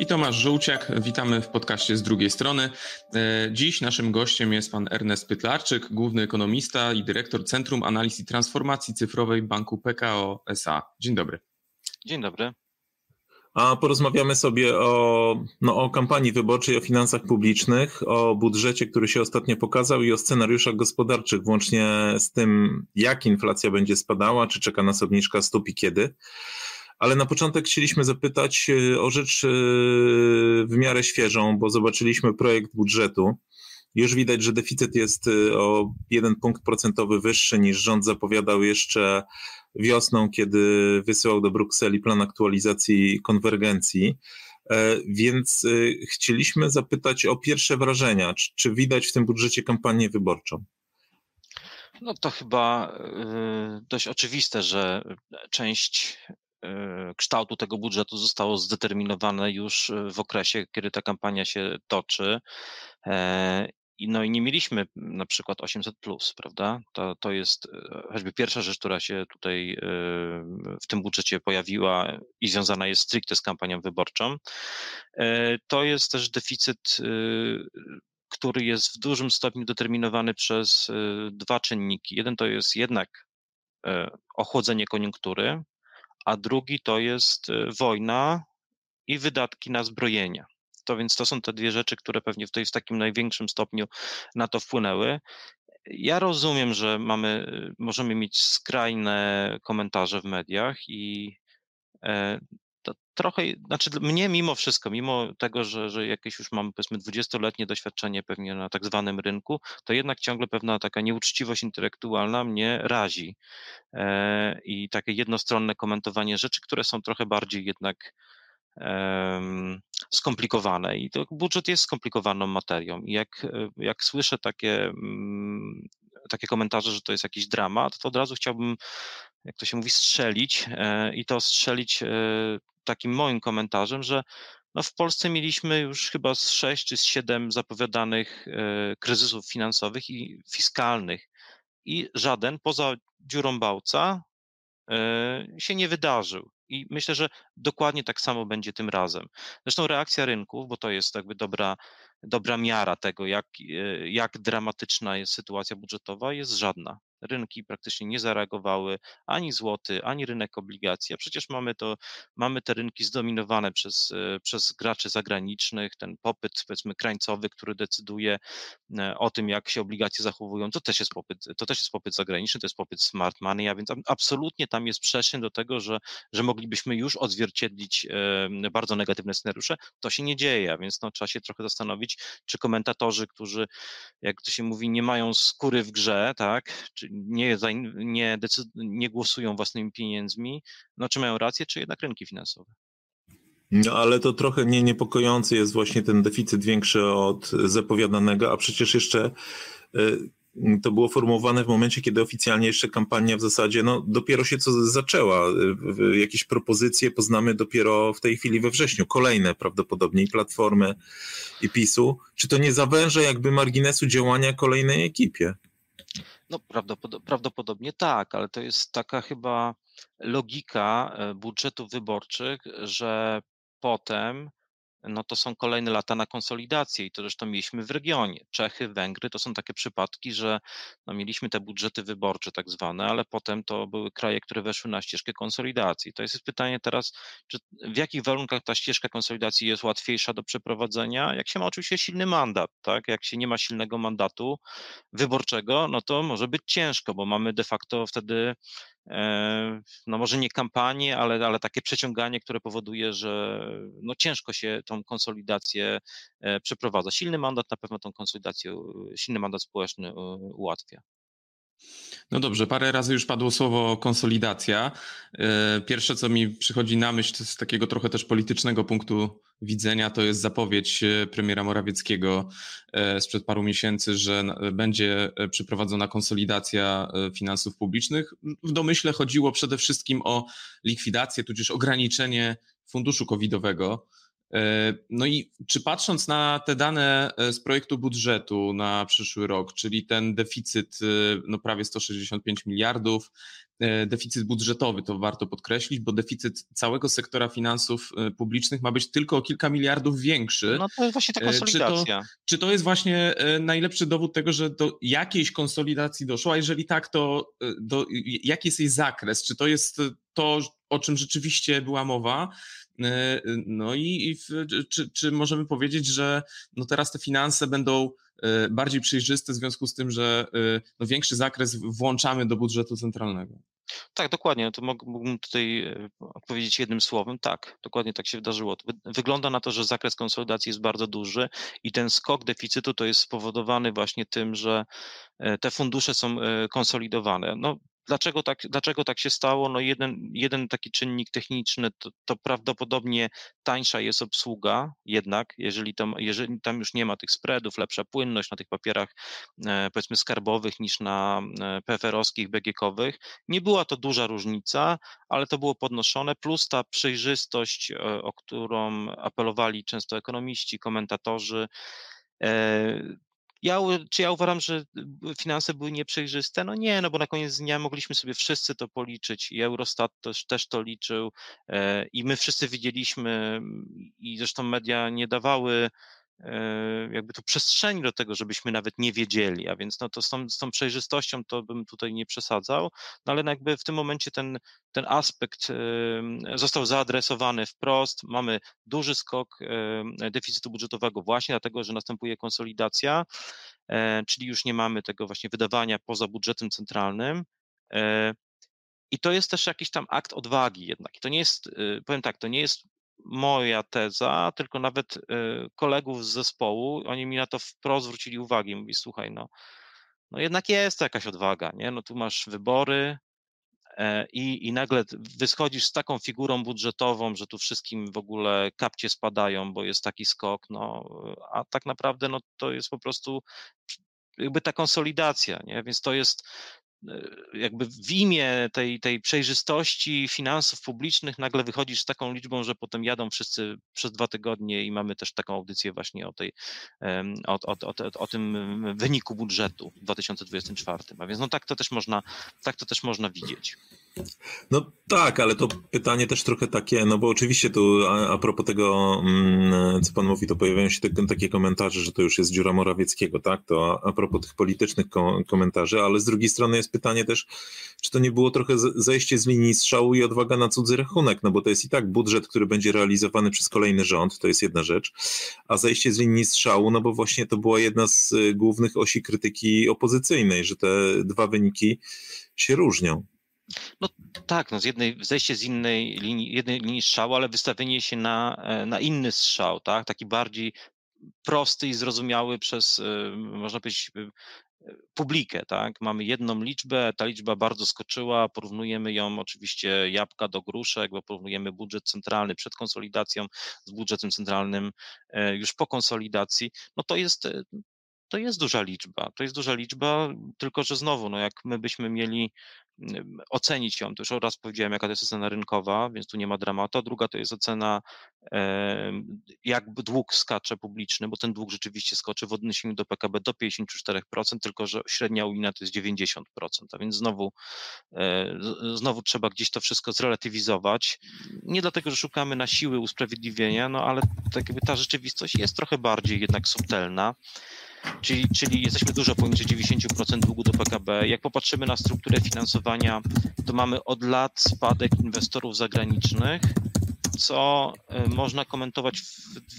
i Tomasz Żółciak. Witamy w podcaście z drugiej strony. E, dziś naszym gościem jest pan Ernest Pytlarczyk, główny ekonomista i dyrektor Centrum Analiz i Transformacji Cyfrowej Banku PKO SA. Dzień dobry. Dzień dobry. A porozmawiamy sobie o, no, o kampanii wyborczej, o finansach publicznych, o budżecie, który się ostatnio pokazał i o scenariuszach gospodarczych, włącznie z tym, jak inflacja będzie spadała, czy czeka nas obniżka stóp i kiedy. Ale na początek chcieliśmy zapytać e, o rzecz e, w miarę świeżą, bo zobaczyliśmy projekt budżetu. Już widać, że deficyt jest e, o jeden punkt procentowy wyższy niż rząd zapowiadał jeszcze wiosną, kiedy wysyłał do Brukseli plan aktualizacji konwergencji. Więc chcieliśmy zapytać o pierwsze wrażenia. Czy widać w tym budżecie kampanię wyborczą? No to chyba dość oczywiste, że część kształtu tego budżetu zostało zdeterminowane już e, w okresie, kiedy ta kampania się toczy. E, no i nie mieliśmy na przykład 800, prawda? To, to jest choćby pierwsza rzecz, która się tutaj w tym budżecie pojawiła i związana jest stricte z kampanią wyborczą. To jest też deficyt, który jest w dużym stopniu determinowany przez dwa czynniki. Jeden to jest jednak ochłodzenie koniunktury, a drugi to jest y, wojna i wydatki na zbrojenia. To więc to są te dwie rzeczy, które pewnie w, tej, w takim największym stopniu na to wpłynęły. Ja rozumiem, że mamy, y, możemy mieć skrajne komentarze w mediach i e, trochę, znaczy mnie mimo wszystko, mimo tego, że, że jakieś już mamy powiedzmy 20-letnie doświadczenie pewnie na tak zwanym rynku, to jednak ciągle pewna taka nieuczciwość intelektualna mnie razi. E, i takie jednostronne komentowanie rzeczy, które są trochę bardziej jednak skomplikowane. I to budżet jest skomplikowaną materią. I jak, jak słyszę takie, mm, takie komentarze, że to jest jakiś dramat, to od razu chciałbym jak to się mówi, strzelić. E, i to strzelić e, takim moim komentarzem, że no w Polsce mieliśmy już chyba z sześć czy z siedem zapowiadanych e, kryzysów finansowych i fiskalnych i żaden poza dziurą Bałca się nie wydarzył. I myślę, że dokładnie tak samo będzie tym razem. Zresztą reakcja rynków, bo to jest jakby dobra, dobra miara tego, jak, jak dramatyczna jest sytuacja budżetowa, jest żadna rynki praktycznie nie zareagowały, ani złoty, ani rynek obligacji, a przecież mamy to, mamy te rynki zdominowane przez, e, przez graczy zagranicznych, ten popyt powiedzmy krańcowy, który decyduje e, o tym, jak się obligacje zachowują, to też jest popyt, to też jest popyt zagraniczny, to jest popyt smart money, a więc absolutnie tam jest przestrzeń do tego, że, że moglibyśmy już odzwierciedlić bardzo negatywne scenariusze, to się nie dzieje, a więc no, trzeba się trochę zastanowić, czy komentatorzy, którzy, jak to się mówi, nie mają skóry w grze, tak, czy nie, nie, nie głosują własnymi pieniędzmi, no czy mają rację, czy jednak rynki finansowe. No ale to trochę nie niepokojący jest właśnie ten deficyt większy od zapowiadanego, a przecież jeszcze y, to było formułowane w momencie, kiedy oficjalnie jeszcze kampania w zasadzie no, dopiero się co zaczęła. Jakieś propozycje poznamy dopiero w tej chwili we wrześniu. Kolejne prawdopodobnie i Platformy i PiSu. Czy to nie zawęża jakby marginesu działania kolejnej ekipie? No, prawdopodobnie tak, ale to jest taka chyba logika e, budżetów wyborczych, że potem no to są kolejne lata na konsolidację i to zresztą mieliśmy w regionie. Czechy, Węgry to są takie przypadki, że no mieliśmy te budżety wyborcze tak zwane, ale potem to były kraje, które weszły na ścieżkę konsolidacji. To jest pytanie teraz, czy w jakich warunkach ta ścieżka konsolidacji jest łatwiejsza do przeprowadzenia? Jak się ma oczywiście silny mandat, tak? Jak się nie ma silnego mandatu wyborczego, no to może być ciężko, bo mamy de facto wtedy no może nie kampanię, ale, ale takie przeciąganie, które powoduje, że no ciężko się tą konsolidację e, przeprowadza. Silny mandat na pewno tą konsolidację, silny mandat społeczny e, ułatwia. No dobrze, parę razy już padło słowo konsolidacja. Pierwsze, co mi przychodzi na myśl, z takiego trochę też politycznego punktu widzenia to jest zapowiedź premiera Morawieckiego sprzed paru miesięcy, że będzie przeprowadzona konsolidacja finansów publicznych. W domyśle chodziło przede wszystkim o likwidację, tudzież ograniczenie funduszu covidowego. E, no i czy patrząc na te dane e, z projektu budżetu na przyszły rok, czyli ten deficyt e, no prawie 165 miliardów, deficyt budżetowy, to warto podkreślić, bo deficyt całego sektora finansów publicznych ma być tylko o kilka miliardów większy. No to jest właśnie ta konsolidacja. Czy to, czy to jest właśnie najlepszy dowód tego, że do jakiejś konsolidacji doszło, a jeżeli tak, to do, jaki jest jej zakres? Czy to jest to, o czym rzeczywiście była mowa? E, no i, i czy, czy możemy powiedzieć, że no teraz te finanse będą e, bardziej przejrzyste w związku z tym, że e, no większy zakres włączamy do budżetu centralnego? Tak, dokładnie. No to mógłbym tutaj odpowiedzieć jednym słowem. Tak, dokładnie tak się wydarzyło. Wygląda na to, że zakres konsolidacji jest bardzo duży i ten skok deficytu to jest spowodowany właśnie tym, że te fundusze są konsolidowane. No, Dlaczego tak, dlaczego tak się stało? No jeden, jeden taki czynnik techniczny to, to prawdopodobnie tańsza jest obsługa, jednak jeżeli tam, jeżeli tam już nie ma tych spreadów, lepsza płynność na tych papierach e, powiedzmy skarbowych niż na e, PFR-owskich, BGK-owych. Nie była to duża różnica, ale to było podnoszone, plus ta przejrzystość, e, o którą apelowali często ekonomiści, komentatorzy, ja, czy ja uważam, że finanse były nieprzejrzyste? No nie, no bo na koniec dnia mogliśmy sobie wszyscy to policzyć i Eurostat też, też to liczył e, i my wszyscy widzieliśmy i zresztą media nie dawały jakby tu przestrzeni do tego, żebyśmy nawet nie wiedzieli, a więc no to z tą, z tą przejrzystością to bym tutaj nie przesadzał, no ale jakby w tym momencie ten, ten aspekt został zaadresowany wprost, mamy duży skok deficytu budżetowego właśnie dlatego, że następuje konsolidacja, e, czyli już nie mamy tego właśnie wydawania poza budżetem centralnym, e, i to jest też jakiś tam akt odwagi jednak. I to nie jest, powiem tak, to nie jest moja teza, tylko nawet y, kolegów z zespołu, oni mi na to wprost zwrócili uwagę. Mówi, słuchaj, no, no jednak jest to jakaś odwaga, nie? No tu masz wybory e, i, i nagle wyschodzisz z taką figurą budżetową, że tu wszystkim w ogóle kapcie spadają, bo jest taki skok, no, a tak naprawdę no, to jest po prostu jakby ta konsolidacja, nie? Więc to jest, jakby w imię tej, tej przejrzystości finansów publicznych nagle wychodzisz z taką liczbą, że potem jadą wszyscy przez dwa tygodnie i mamy też taką audycję właśnie o, tej, o, o, o, o tym wyniku budżetu w 2024. A więc no tak to też można, tak to też można widzieć. No tak, ale to pytanie też trochę takie, no bo oczywiście tu a, a propos tego, mm, co pan mówi, to pojawiają się te, takie komentarze, że to już jest dziura Morawieckiego, tak? To a, a propos tych politycznych ko komentarzy, ale z drugiej strony jest pytanie też, czy to nie było trochę zejście z linii strzału i odwaga na cudzy rachunek, no bo to jest i tak budżet, który będzie realizowany przez kolejny rząd, to jest jedna rzecz, a zejście z linii strzału, no bo właśnie to była jedna z y, głównych osi krytyki opozycyjnej, że te dwa wyniki się różnią. No tak, no z jednej, zejście z innej linii, jednej linii strzału, ale wystawienie się na, e, na inny strzał, tak? Taki bardziej prosty i zrozumiały przez, e, można powiedzieć, publikę, tak? Mamy jedną liczbę, ta liczba bardzo skoczyła, porównujemy ją oczywiście jabłka do gruszek, bo porównujemy budżet centralny przed konsolidacją z budżetem centralnym już po konsolidacji, no to jest, to jest duża liczba, to jest duża liczba, tylko że znowu, no jak my byśmy mieli ocenić ją. To już raz powiedziałem, jaka to jest ocena rynkowa, więc tu nie ma dramatu. A druga to jest ocena, jak dług skacze publiczny, bo ten dług rzeczywiście skoczy w odniesieniu do PKB do 54%, tylko że średnia unijna to jest 90%. A więc znowu, e, znowu trzeba gdzieś to wszystko zrelatywizować. Nie dlatego, że szukamy na siły usprawiedliwienia, no ale tak jakby ta rzeczywistość jest trochę bardziej jednak subtelna. Czyli, czyli jesteśmy dużo poniżej 90% długu do PKB. Jak popatrzymy na strukturę finansowania, to mamy od lat spadek inwestorów zagranicznych co e, można komentować w,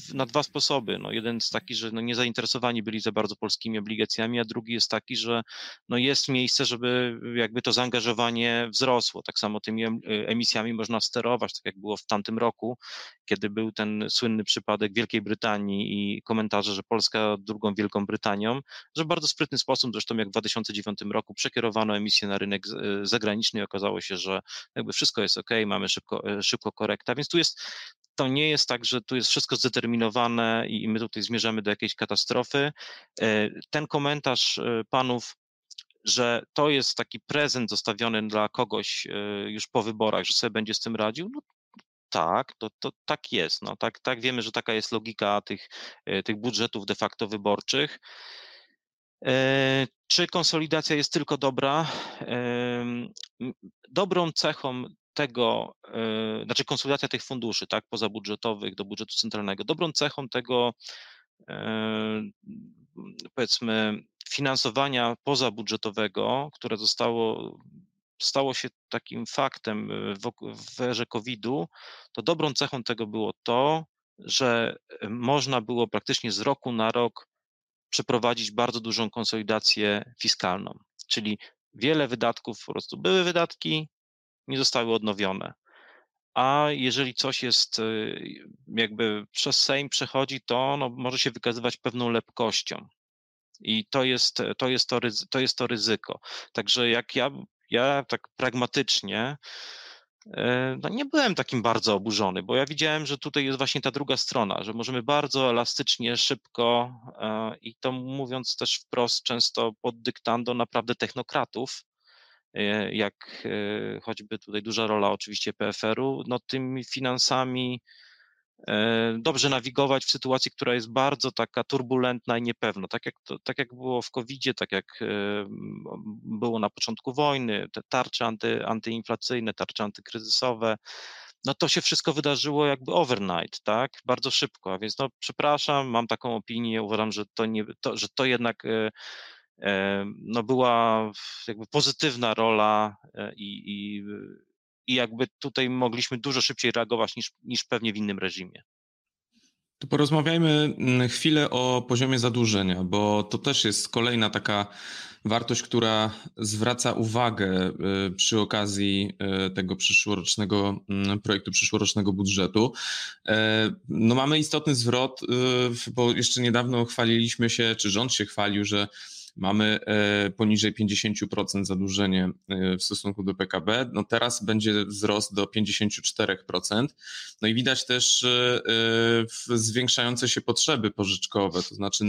w, na dwa sposoby. No, jeden jest taki, że no, niezainteresowani byli za bardzo polskimi obligacjami, a drugi jest taki, że no, jest miejsce, żeby jakby to zaangażowanie wzrosło. Tak samo tymi emisjami można sterować, tak jak było w tamtym roku, kiedy był ten słynny przypadek Wielkiej Brytanii i komentarze, że Polska drugą Wielką Brytanią, że w bardzo sprytny sposób, zresztą jak w 2009 roku przekierowano emisję na rynek zagraniczny i okazało się, że jakby wszystko jest ok, mamy szybko, e, szybko korekta, więc tu jest to nie jest tak, że tu jest wszystko zdeterminowane i my tutaj zmierzamy do jakiejś katastrofy. Ten komentarz panów że to jest taki prezent zostawiony dla kogoś już po wyborach, że sobie będzie z tym radził, no tak, to, to tak jest. No, tak, tak wiemy, że taka jest logika tych, tych budżetów de facto wyborczych. Czy konsolidacja jest tylko dobra? Dobrą cechą tego, e, znaczy konsolidacja tych funduszy, tak, pozabudżetowych do budżetu centralnego, dobrą cechą tego, e, powiedzmy, finansowania pozabudżetowego, które zostało, stało się takim faktem w, w erze COVID-u, to dobrą cechą tego było to, że można było praktycznie z roku na rok przeprowadzić bardzo dużą konsolidację fiskalną. Czyli wiele wydatków po prostu były wydatki, nie zostały odnowione. A jeżeli coś jest y, jakby przez Sejm przechodzi, to no, może się wykazywać pewną lepkością. I to jest to, jest to, to, jest to ryzyko. Także jak ja, ja tak pragmatycznie E, no nie byłem takim bardzo oburzony, bo ja widziałem, że tutaj jest właśnie ta druga strona, że możemy bardzo elastycznie, szybko e, i to mówiąc też wprost, często pod dyktando naprawdę technokratów, jak choćby tutaj duża rola oczywiście PFR-u, no tymi finansami E, dobrze nawigować w sytuacji, która jest bardzo taka turbulentna i niepewna. Tak jak, to, tak jak było w COVID-zie, tak jak e, było na początku wojny, te tarcze anty, antyinflacyjne, tarcze antykryzysowe, no to się wszystko wydarzyło jakby overnight, tak, bardzo szybko, a więc no przepraszam, mam taką opinię, uważam, że to, nie, to, że to jednak e, no była jakby pozytywna rola i, i i jakby tutaj mogliśmy dużo szybciej reagować niż, niż pewnie w innym reżimie. To porozmawiajmy mm, chwilę o poziomie zadłużenia, bo to też jest kolejna taka wartość, która zwraca uwagę przy okazji tego przyszłorocznego mm, projektu przyszłorocznego budżetu. E, no mamy istotny zwrot, bo jeszcze niedawno chwaliliśmy się, czy rząd się chwalił, że mamy e, poniżej 50% zadłużenie e, w stosunku do PKB. No teraz będzie wzrost do 54%. No i widać też e, zwiększające się potrzeby pożyczkowe, to znaczy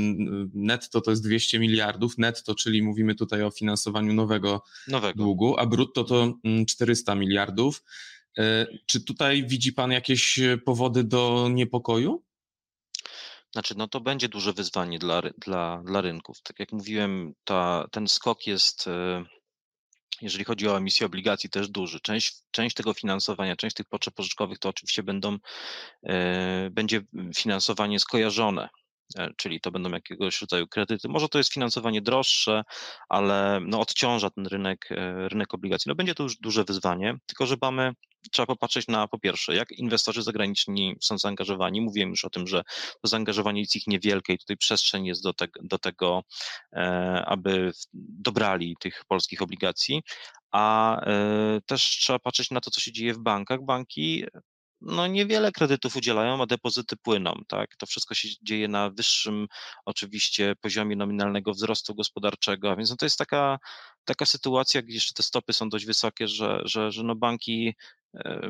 netto to jest 200 miliardów, netto, czyli mówimy tutaj o finansowaniu nowego, nowego. długu, a brutto to 400 miliardów. Czy tutaj widzi Pan jakieś powody do niepokoju? Znaczy, no to będzie duże wyzwanie dla, dla, dla rynków. Tak jak mówiłem, ta, ten skok jest, e, jeżeli chodzi o emisję obligacji, też duży. Część, część tego finansowania, część tych potrzeb pożyczkowych to oczywiście będą, e, będzie finansowanie skojarzone czyli to będą jakiegoś rodzaju kredyty. Może to jest finansowanie droższe, ale no odciąża ten rynek, e, rynek obligacji. No będzie to już duże wyzwanie, tylko że mamy, trzeba popatrzeć na po pierwsze, jak inwestorzy zagraniczni są zaangażowani. Mówiłem już o tym, że to zaangażowanie jest ich niewielkie i tutaj przestrzeń jest do, te, do tego, e, aby dobrali tych polskich obligacji, a też trzeba patrzeć na to, co się dzieje w bankach. Banki no niewiele kredytów udzielają, a depozyty płyną, tak? To wszystko się dzieje na wyższym oczywiście poziomie nominalnego wzrostu gospodarczego, a więc no to jest taka, taka sytuacja, gdzie jeszcze te stopy są dość wysokie, że, że, że no banki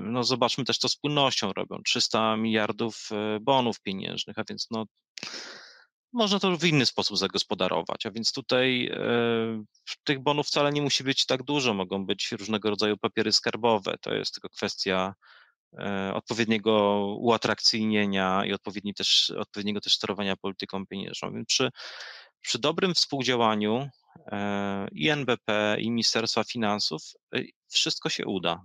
no zobaczmy też, co z płynnością robią. 300 miliardów e, bonów pieniężnych, a więc no można to w inny sposób zagospodarować. A więc tutaj e, tych bonów wcale nie musi być tak dużo, mogą być różnego rodzaju papiery skarbowe. To jest tylko kwestia odpowiedniego uatrakcyjnienia i odpowiedni też, odpowiedniego też sterowania polityką pieniężną. Więc przy, przy dobrym współdziałaniu e, i NBP, i Ministerstwa Finansów e, wszystko się uda.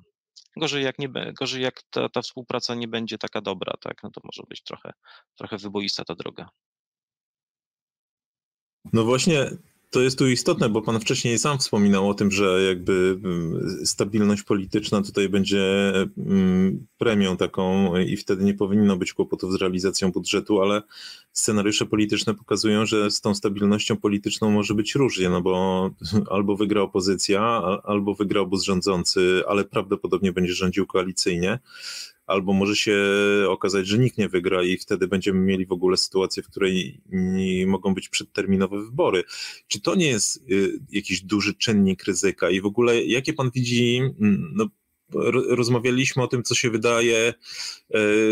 Gorzej jak, nie, gorzej jak ta, ta współpraca nie będzie taka dobra, tak, no to może być trochę, trochę wyboista ta droga. No właśnie to jest tu istotne, bo pan wcześniej sam wspominał o tym, że jakby mm, stabilność polityczna tutaj będzie mm, premią taką i wtedy nie powinno być kłopotów z realizacją budżetu, ale scenariusze polityczne pokazują, że z tą stabilnością polityczną może być różnie, no bo albo wygra opozycja, albo wygra obóz rządzący, ale prawdopodobnie będzie rządził koalicyjnie albo może się okazać, że nikt nie wygra i wtedy będziemy mieli w ogóle sytuację, w której mogą być przedterminowe wybory. Czy to nie jest y, jakiś duży czynnik ryzyka i w ogóle jakie pan widzi, mm, no rozmawialiśmy o tym, co się wydaje,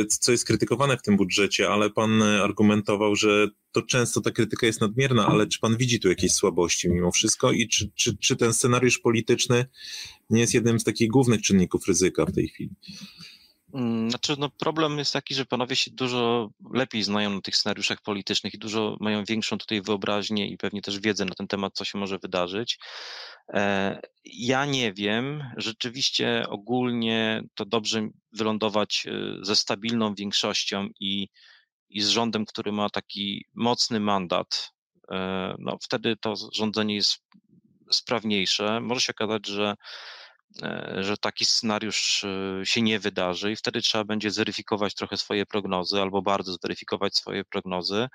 co jest krytykowane w tym budżecie, ale pan argumentował, że to często ta krytyka jest nadmierna, ale czy pan widzi tu jakieś słabości mimo wszystko i czy, czy, czy ten scenariusz polityczny nie jest jednym z takich głównych czynników ryzyka w tej chwili? Mm, znaczy, no problem jest taki, że panowie się dużo lepiej znają na tych scenariuszach politycznych i dużo mają większą tutaj wyobraźnię i pewnie też wiedzę na ten temat, co się może wydarzyć. E, ja nie wiem. Rzeczywiście ogólnie to dobrze wylądować e, ze stabilną większością i, i z rządem, który ma taki mocny mandat. E, no, wtedy to rządzenie jest sprawniejsze. Może się okazać, że że taki scenariusz e, się nie wydarzy i wtedy trzeba będzie zweryfikować trochę swoje prognozy albo bardzo zweryfikować swoje prognozy.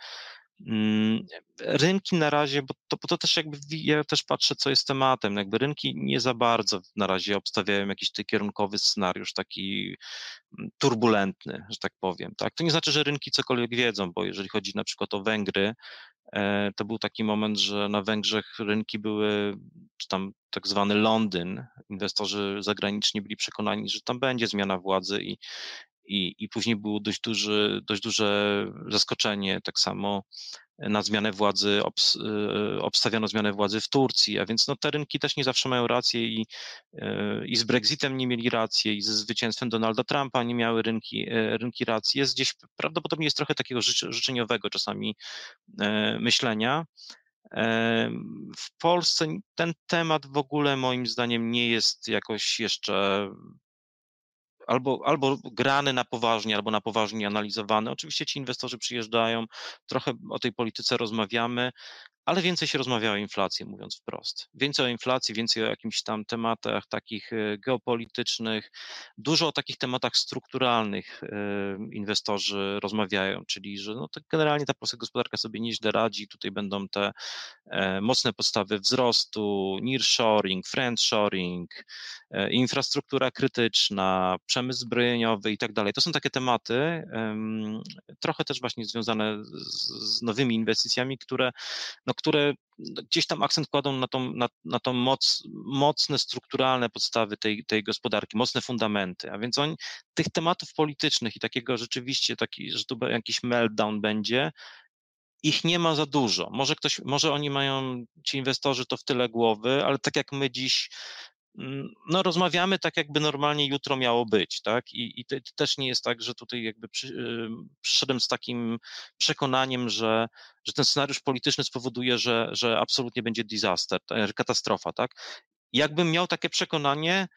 Mm, rynki na razie, bo to, bo to też jakby ja też patrzę, co jest tematem. Jakby rynki nie za bardzo na razie obstawiają jakiś taki kierunkowy scenariusz, taki mm, turbulentny, że tak powiem. Tak? To nie znaczy, że rynki cokolwiek wiedzą, bo jeżeli chodzi na przykład o Węgry, E, to był taki moment, że na Węgrzech rynki były, czy tam tak zwany Londyn, inwestorzy zagraniczni byli przekonani, że tam będzie zmiana władzy i, i, i później było dość, duży, dość duże zaskoczenie, tak samo na zmianę władzy, obs, y, obstawiono zmianę władzy w Turcji, a więc no, te rynki też nie zawsze mają rację i, y, i z Brexitem nie mieli racji, i ze zwycięstwem Donalda Trumpa nie miały rynki, y, rynki racji. Jest gdzieś, prawdopodobnie jest trochę takiego życzeniowego czasami myślenia. W Polsce ten temat w ogóle moim zdaniem nie jest jakoś jeszcze albo, albo grany na poważnie, albo na poważnie analizowany. Oczywiście ci inwestorzy przyjeżdżają, trochę o tej polityce rozmawiamy, ale więcej się rozmawia o inflacji, mówiąc wprost. Więcej o inflacji, więcej o jakimś tam tematach takich e, geopolitycznych, dużo o takich tematach strukturalnych e, inwestorzy rozmawiają, czyli że no to generalnie ta polska gospodarka sobie nieźle radzi, tutaj będą te e, mocne podstawy wzrostu, nearshoring, friendshoring, infrastruktura krytyczna, przemysł zbrojeniowy i tak dalej. To są takie tematy, trochę też właśnie związane z nowymi inwestycjami, które no, które gdzieś tam akcent kładą na tą, na, na tą moc, mocne, strukturalne podstawy tej, tej gospodarki, mocne fundamenty. A więc oni, tych tematów politycznych i takiego rzeczywiście, taki, że tu jakiś meltdown będzie, ich nie ma za dużo. Może ktoś, może oni mają, ci inwestorzy to w tyle głowy, ale tak jak my dziś no, rozmawiamy tak, jakby normalnie jutro miało być, tak? I, i to też nie jest tak, że tutaj jakby przy, przyszedłem z takim przekonaniem, że, że ten scenariusz polityczny spowoduje, że, że absolutnie będzie disaster, katastrofa, tak? Jakbym miał takie przekonanie,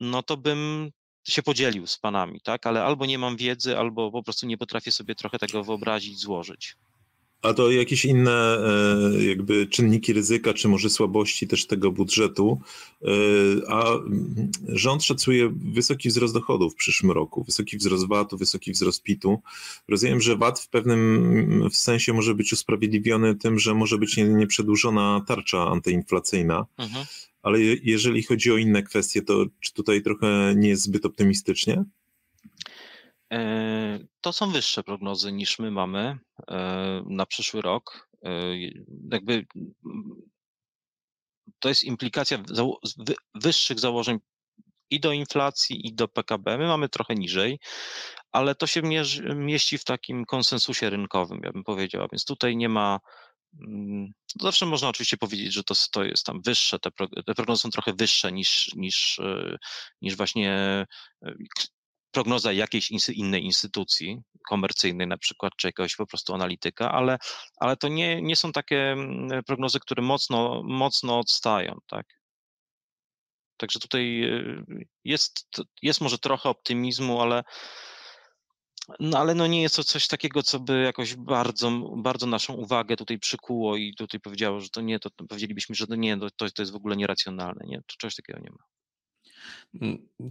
no to bym się podzielił z panami, tak? Ale albo nie mam wiedzy, albo po prostu nie potrafię sobie trochę tego wyobrazić, złożyć. A to jakieś inne e, jakby czynniki ryzyka, czy może słabości też tego budżetu. E, a rząd szacuje wysoki wzrost dochodów w przyszłym roku, wysoki wzrost VAT-u, wysoki wzrost PIT-u. Rozumiem, że VAT w pewnym sensie może być usprawiedliwiony tym, że może być nieprzedłużona tarcza antyinflacyjna. Mhm. Ale jeżeli chodzi o inne kwestie, to czy tutaj trochę nie jest zbyt optymistycznie? E, to są wyższe prognozy niż my mamy e, na przyszły rok. E, jakby to jest implikacja wyższych założeń i do inflacji, i do PKB. My mamy trochę niżej, ale to się mieści w takim konsensusie rynkowym, ja bym powiedział. Więc tutaj nie ma. Mm, zawsze można oczywiście powiedzieć, że to, to jest tam wyższe, te, prognozy są trochę wyższe niż, niż, niż właśnie prognoza jakiejś innej instytucji komercyjnej na przykład, czy jakiegoś po prostu analityka, ale, ale to nie, nie są takie mm, prognozy, które mocno, mocno odstają, tak? Także tutaj y, jest, jest może trochę optymizmu, ale, no ale no nie jest to coś takiego, co by jakoś bardzo, bardzo naszą uwagę tutaj przykuło i tutaj powiedziało, że to nie, to powiedzielibyśmy, że to nie, to, to jest w ogóle nieracjonalne, nie, to takiego nie ma.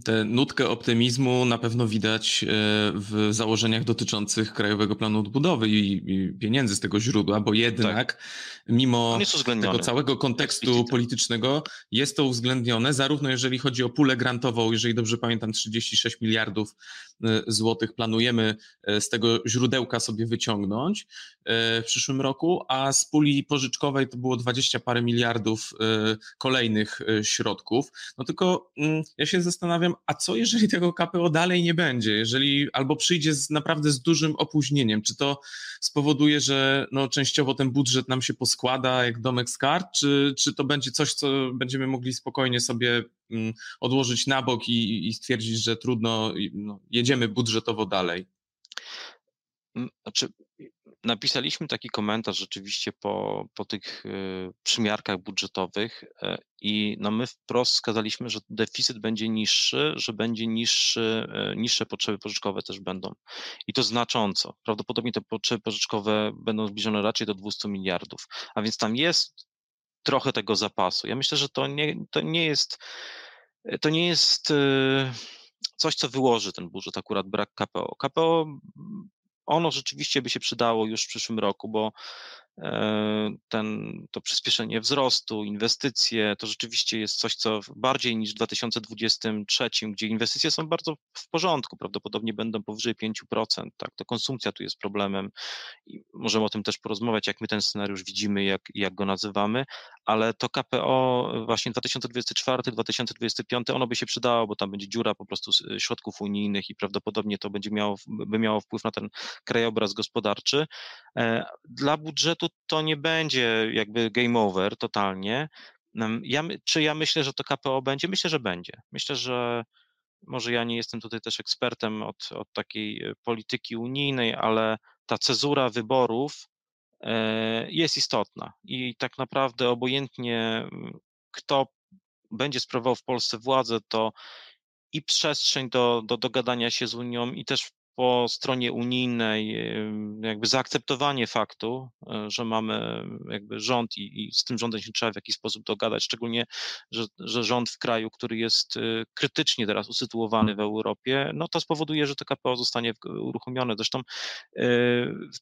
Tę nutkę optymizmu na pewno widać e, w założeniach dotyczących Krajowego Planu Odbudowy i, pieniędzy z tego źródła, bo jednak tak. mimo tego całego kontekstu politycznego jest to uwzględnione, zarówno jeżeli chodzi o pulę grantową, jeżeli dobrze pamiętam 36 miliardów e, złotych planujemy e, z tego źródełka sobie wyciągnąć w przyszłym roku, a z puli pożyczkowej to było 20 parę miliardów kolejnych środków. No tylko mm, ja się zastanawiam, a co jeżeli tego KPO dalej nie będzie, jeżeli albo przyjdzie z, naprawdę z dużym opóźnieniem, czy to spowoduje, że no, częściowo ten budżet nam się poskłada jak domek z kart, czy, czy to będzie coś, co będziemy mogli spokojnie sobie mm, odłożyć na bok i, i stwierdzić, że trudno, no, jedziemy budżetowo dalej? Znaczy, napisaliśmy taki komentarz rzeczywiście po, po tych y, przymiarkach budżetowych e, i no my wprost wskazaliśmy, że deficyt będzie niższy, że będzie niższy, e, niższe potrzeby pożyczkowe też będą. I to znacząco. Prawdopodobnie te potrzeby pożyczkowe będą zbliżone raczej do 200 miliardów. A więc tam jest trochę tego zapasu. Ja myślę, że to nie, to nie jest to nie jest y, coś, co wyłoży ten budżet, akurat brak KPO. KPO ono rzeczywiście by się przydało już w przyszłym roku, bo ten, to przyspieszenie wzrostu, inwestycje, to rzeczywiście jest coś, co bardziej niż w 2023, gdzie inwestycje są bardzo w porządku, prawdopodobnie będą powyżej 5%, tak, to konsumpcja tu jest problemem i możemy o tym też porozmawiać, jak my ten scenariusz widzimy, jak, jak go nazywamy, ale to KPO właśnie 2024-2025, ono by się przydało, bo tam będzie dziura po prostu środków unijnych i prawdopodobnie to będzie miało, by miało wpływ na ten krajobraz gospodarczy. E, dla budżetu to nie będzie jakby game over totalnie. Ja, czy ja myślę, że to KPO będzie? Myślę, że będzie. Myślę, że może ja nie jestem tutaj też ekspertem od, od takiej e, polityki unijnej, ale ta cezura wyborów e, jest istotna i tak naprawdę obojętnie kto będzie sprawował w Polsce władzę, to i przestrzeń do, do dogadania się z Unią i też po stronie unijnej jakby zaakceptowanie faktu, e, że mamy jakby rząd i, i, z tym rządem się trzeba w jakiś sposób dogadać, szczególnie, że, że rząd w kraju, który jest e, krytycznie teraz usytuowany w Europie, no to spowoduje, że to KPO zostanie uruchomione. Zresztą e,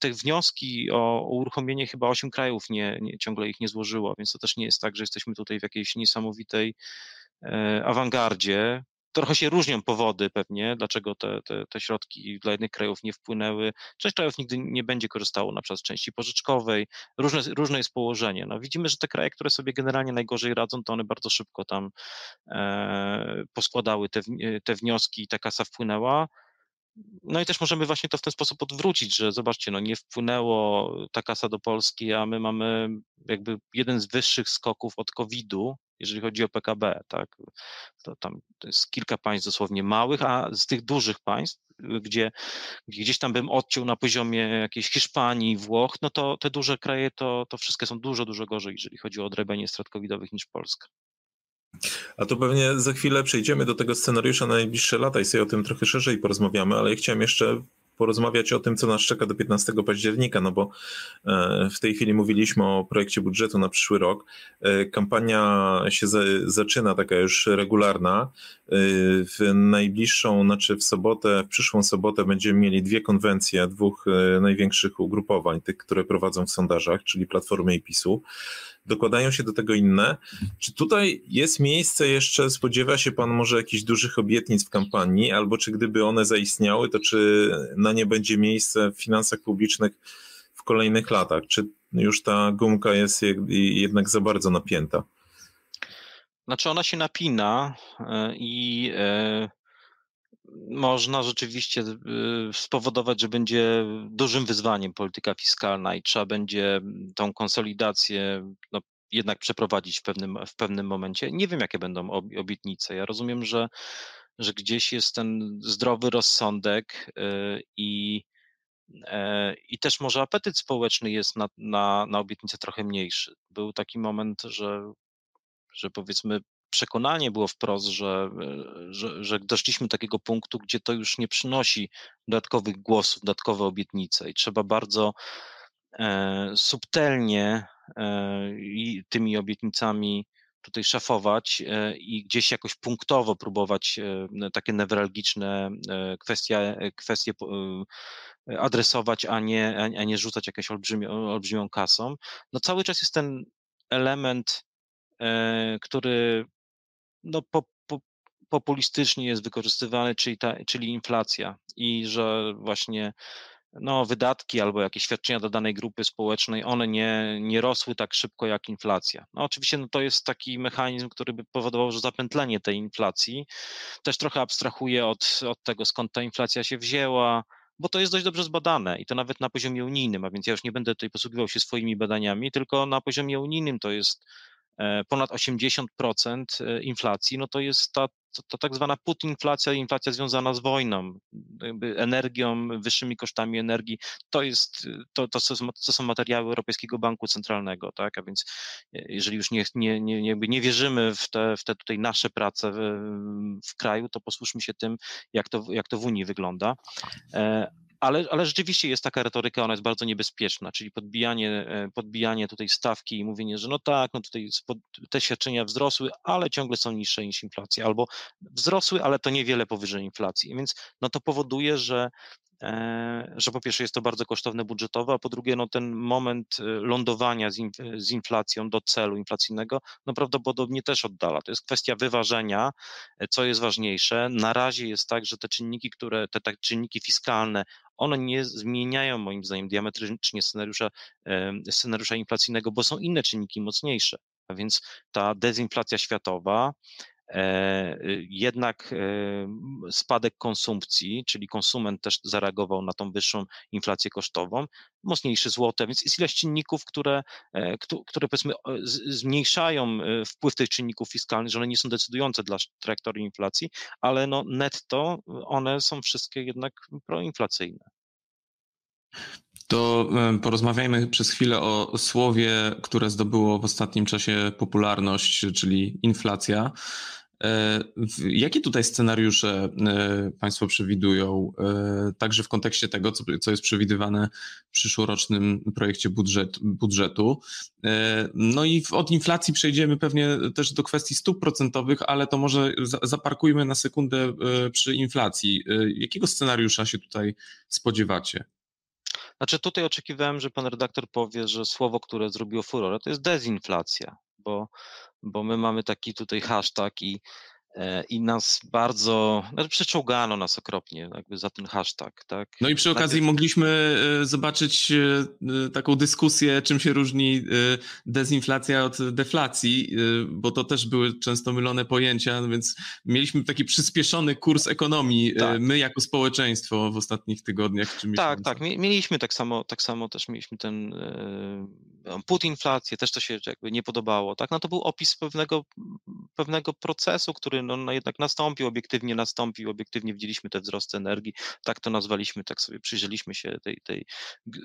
te wnioski o, uruchomienie chyba osiem krajów nie, nie, ciągle ich nie złożyło, więc to też nie jest tak, że jesteśmy tutaj w jakiejś niesamowitej awangardzie trochę się różnią powody pewnie, dlaczego te, te, te, środki dla jednych krajów nie wpłynęły. Część krajów nigdy nie będzie korzystało na przykład z części pożyczkowej. Różne, różne jest położenie. No, widzimy, że te kraje, które sobie generalnie najgorzej radzą, to one bardzo szybko tam e, poskładały te, te wnioski i ta kasa wpłynęła. No i też możemy właśnie to w ten sposób odwrócić, że zobaczcie, no nie wpłynęło ta kasa do Polski, a my mamy jakby jeden z wyższych skoków od COVID-u, jeżeli chodzi o PKB, tak, to tam jest kilka państw dosłownie małych, a z tych dużych państw, gdzie, gdzie gdzieś tam bym odciął na poziomie jakiejś Hiszpanii, Włoch, no to te duże kraje to, to wszystkie są dużo, dużo gorzej, jeżeli chodzi o odrabianie strat covidowych niż Polska. A to pewnie za chwilę przejdziemy do tego scenariusza na najbliższe lata i sobie o tym trochę szerzej porozmawiamy, ale ja chciałem jeszcze porozmawiać o tym, co nas czeka do 15 października, no bo e, w tej chwili mówiliśmy o projekcie budżetu na przyszły rok. E, kampania się zaczyna, taka już regularna. E, w najbliższą, znaczy w sobotę, w przyszłą sobotę będziemy mieli dwie konwencje dwóch największych ugrupowań, tych, które prowadzą w sondażach, czyli Platformy i PiSu dokładają się do tego inne. Czy tutaj jest miejsce jeszcze, spodziewa się Pan może jakichś dużych obietnic w kampanii, albo czy gdyby one zaistniały, to czy na nie będzie miejsce w finansach publicznych w kolejnych latach? Czy już ta gumka jest jednak za bardzo napięta? Znaczy ona się napina e, i e, można rzeczywiście y, spowodować, że będzie dużym wyzwaniem polityka fiskalna i trzeba będzie tą konsolidację no, jednak przeprowadzić w pewnym, w pewnym momencie. Nie wiem, jakie będą obietnice. Ja rozumiem, że, że gdzieś jest ten zdrowy rozsądek y, i, e, i też może apetyt społeczny jest na, na, na obietnicę trochę mniejszy. Był taki moment, że, że powiedzmy przekonanie było wprost, że, że, że doszliśmy do takiego punktu, gdzie to już nie przynosi dodatkowych głosów, dodatkowe obietnice i trzeba bardzo e, subtelnie e, tymi obietnicami tutaj szafować e, i gdzieś jakoś punktowo próbować e, takie newralgiczne e, kwestie, kwestie adresować, a nie, a nie rzucać jakąś olbrzymią, olbrzymią kasą. No cały czas jest ten element, który no, po, po, populistycznie jest wykorzystywany, czyli, ta, czyli inflacja i że właśnie no, wydatki albo jakieś świadczenia dla danej grupy społecznej, one nie, nie rosły tak szybko jak inflacja. No, oczywiście no, to jest taki mechanizm, który by powodował, że zapętlenie tej inflacji też trochę abstrahuje od, od tego, skąd ta inflacja się wzięła, bo to jest dość dobrze zbadane i to nawet na poziomie unijnym, a więc ja już nie będę tutaj posługiwał się swoimi badaniami, tylko na poziomie unijnym to jest ponad 80% e, inflacji, no to jest ta to, to tak zwana putinflacja, inflacja związana z wojną, energią, wyższymi kosztami energii. To jest, to, to, są, to są materiały Europejskiego Banku Centralnego, tak? A więc e, jeżeli już nie, nie, nie, jakby nie wierzymy w te, w te tutaj nasze prace w, w kraju, to posłuszmy się tym, jak to, jak to w Unii wygląda. Ale, ale rzeczywiście jest taka retoryka, ona jest bardzo niebezpieczna, czyli podbijanie, e, podbijanie tutaj stawki i mówienie, że no tak, no tutaj te świadczenia wzrosły, ale ciągle są niższe niż inflacja, albo wzrosły, ale to niewiele powyżej inflacji. Więc no to powoduje, że że po pierwsze jest to bardzo kosztowne budżetowo, a po drugie no ten moment e, lądowania z, z, inflacją do celu inflacyjnego no prawdopodobnie też oddala. To jest kwestia wyważenia, e, co jest ważniejsze. Na razie jest tak, że te czynniki, które, te tak, czynniki fiskalne, one nie zmieniają moim zdaniem diametrycznie scenariusza, scenariusza inflacyjnego, bo są inne czynniki mocniejsze. A więc ta dezinflacja światowa, E, jednak e, spadek konsumpcji, czyli konsument też zareagował na tą wyższą inflację kosztową, mocniejszy złote, więc jest ileś czynników, które, e, które powiedzmy zmniejszają wpływ tych czynników fiskalnych, że one nie są decydujące dla trajektorii inflacji, ale no netto one są wszystkie jednak proinflacyjne. To porozmawiajmy przez chwilę o słowie, które zdobyło w ostatnim czasie popularność, czyli inflacja. E, jakie tutaj scenariusze e, Państwo przewidują, e, także w kontekście tego, co, jest przewidywane w przyszłorocznym projekcie budżet, budżetu? No i od inflacji przejdziemy pewnie też do kwestii stóp procentowych, ale to może zaparkujmy na sekundę przy inflacji. Jakiego scenariusza się tutaj spodziewacie? Znaczy tutaj oczekiwałem, że pan redaktor powie, że słowo, które zrobiło furorę, to jest dezinflacja, bo bo my mamy taki tutaj hashtag i, e, i nas bardzo, znaczy przeczołgano nas okropnie jakby za ten hashtag, tak? No i przy okazji mogliśmy e, zobaczyć e, taką dyskusję, czym się różni dezinflacja od deflacji, bo to też były często mylone pojęcia, no więc mieliśmy taki przyspieszony kurs ekonomii, tak. my jako społeczeństwo w ostatnich tygodniach czy Tak, tak, mieliśmy tak samo, tak samo też mieliśmy ten putinflację, też to się jakby nie podobało, tak? No to był opis pewnego, pewnego procesu, który no, no jednak nastąpił, obiektywnie nastąpił, obiektywnie widzieliśmy te wzrosty energii, tak to nazwaliśmy, tak sobie przyjrzeliśmy się tej, tej,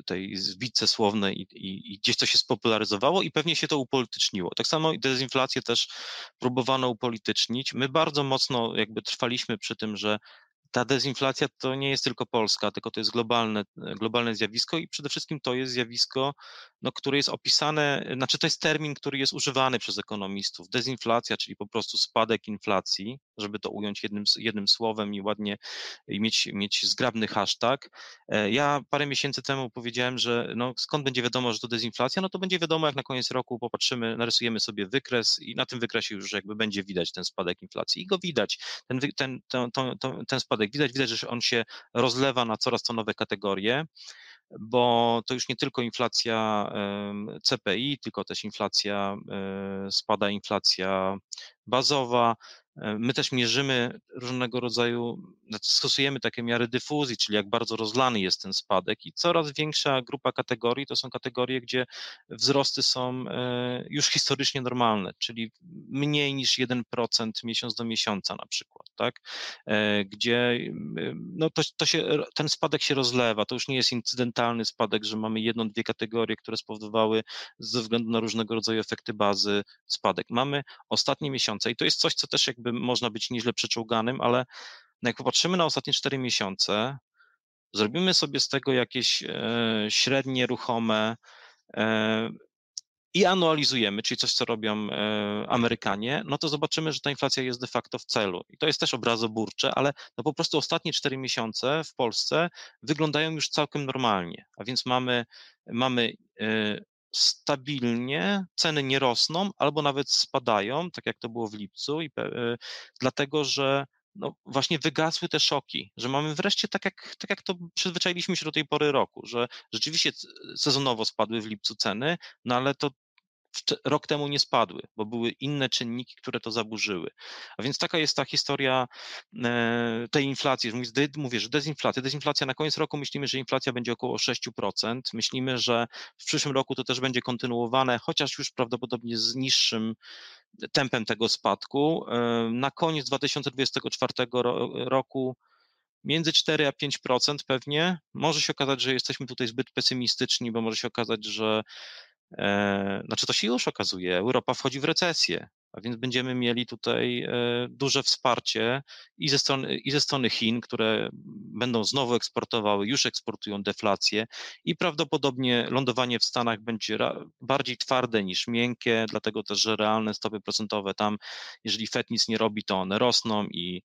tej zbitce słownej i, i, i gdzieś to się spopularyzowało i pewnie się to upolityczniło. Tak samo dezinflację też próbowano upolitycznić. My bardzo mocno jakby trwaliśmy przy tym, że ta dezinflacja to nie jest tylko Polska, tylko to jest globalne, globalne zjawisko i przede wszystkim to jest zjawisko, no, które jest opisane, znaczy to jest termin, który jest używany przez ekonomistów. Dezinflacja, czyli po prostu spadek inflacji, żeby to ująć jednym, jednym słowem i ładnie i mieć, mieć zgrabny hashtag. E, ja parę miesięcy temu powiedziałem, że no, skąd będzie wiadomo, że to dezinflacja? No to będzie wiadomo, jak na koniec roku popatrzymy, narysujemy sobie wykres i na tym wykresie już jakby będzie widać ten spadek inflacji. I go widać. Ten, ten, ten, ten, ten spadek widać, widać, że on się rozlewa na coraz to nowe kategorie bo to już nie tylko inflacja CPI, tylko też inflacja, e, spada inflacja bazowa, my też mierzymy różnego rodzaju, znaczy stosujemy takie miary dyfuzji, czyli jak bardzo rozlany jest ten spadek i coraz większa grupa kategorii to są kategorie, gdzie wzrosty są e, już historycznie normalne, czyli mniej niż 1% miesiąc do miesiąca na przykład, tak? E, gdzie no to, to się, ten spadek się rozlewa, to już nie jest incydentalny spadek, że mamy jedną, dwie kategorie, które spowodowały ze względu na różnego rodzaju efekty bazy spadek. Mamy ostatnie miesiące i to jest coś, co też jakby jakby można być nieźle przeczołganym, ale jak popatrzymy na ostatnie 4 miesiące, zrobimy sobie z tego jakieś e, średnie ruchome e, i analizujemy, czyli coś, co robią e, Amerykanie, no to zobaczymy, że ta inflacja jest de facto w celu. I to jest też obrazoburcze, ale no po prostu ostatnie 4 miesiące w Polsce wyglądają już całkiem normalnie. A więc mamy, mamy stabilnie, ceny nie rosną albo nawet spadają, tak jak to było w lipcu, i, e, dlatego że no właśnie wygasły te szoki, że mamy wreszcie tak jak, tak jak to przyzwyczailiśmy się do tej pory roku, że rzeczywiście sezonowo spadły w lipcu ceny, no ale to rok temu nie spadły, bo były inne czynniki, które to zaburzyły. A więc taka jest ta historia e, tej inflacji. Mówię, że dezinflacja. Dezinflacja na koniec roku myślimy, że inflacja będzie około 6%. Myślimy, że w przyszłym roku to też będzie kontynuowane, chociaż już prawdopodobnie z niższym tempem tego spadku. E, na koniec 2024 roku między 4 a 5% pewnie. Może się okazać, że jesteśmy tutaj zbyt pesymistyczni, bo może się okazać, że znaczy to się już okazuje, Europa wchodzi w recesję, a więc będziemy mieli tutaj e, duże wsparcie i ze strony, i ze strony Chin, które będą znowu eksportowały, już eksportują deflację i prawdopodobnie lądowanie w Stanach będzie bardziej twarde niż miękkie, dlatego też, że realne stopy procentowe tam, jeżeli Fed nic nie robi, to one rosną i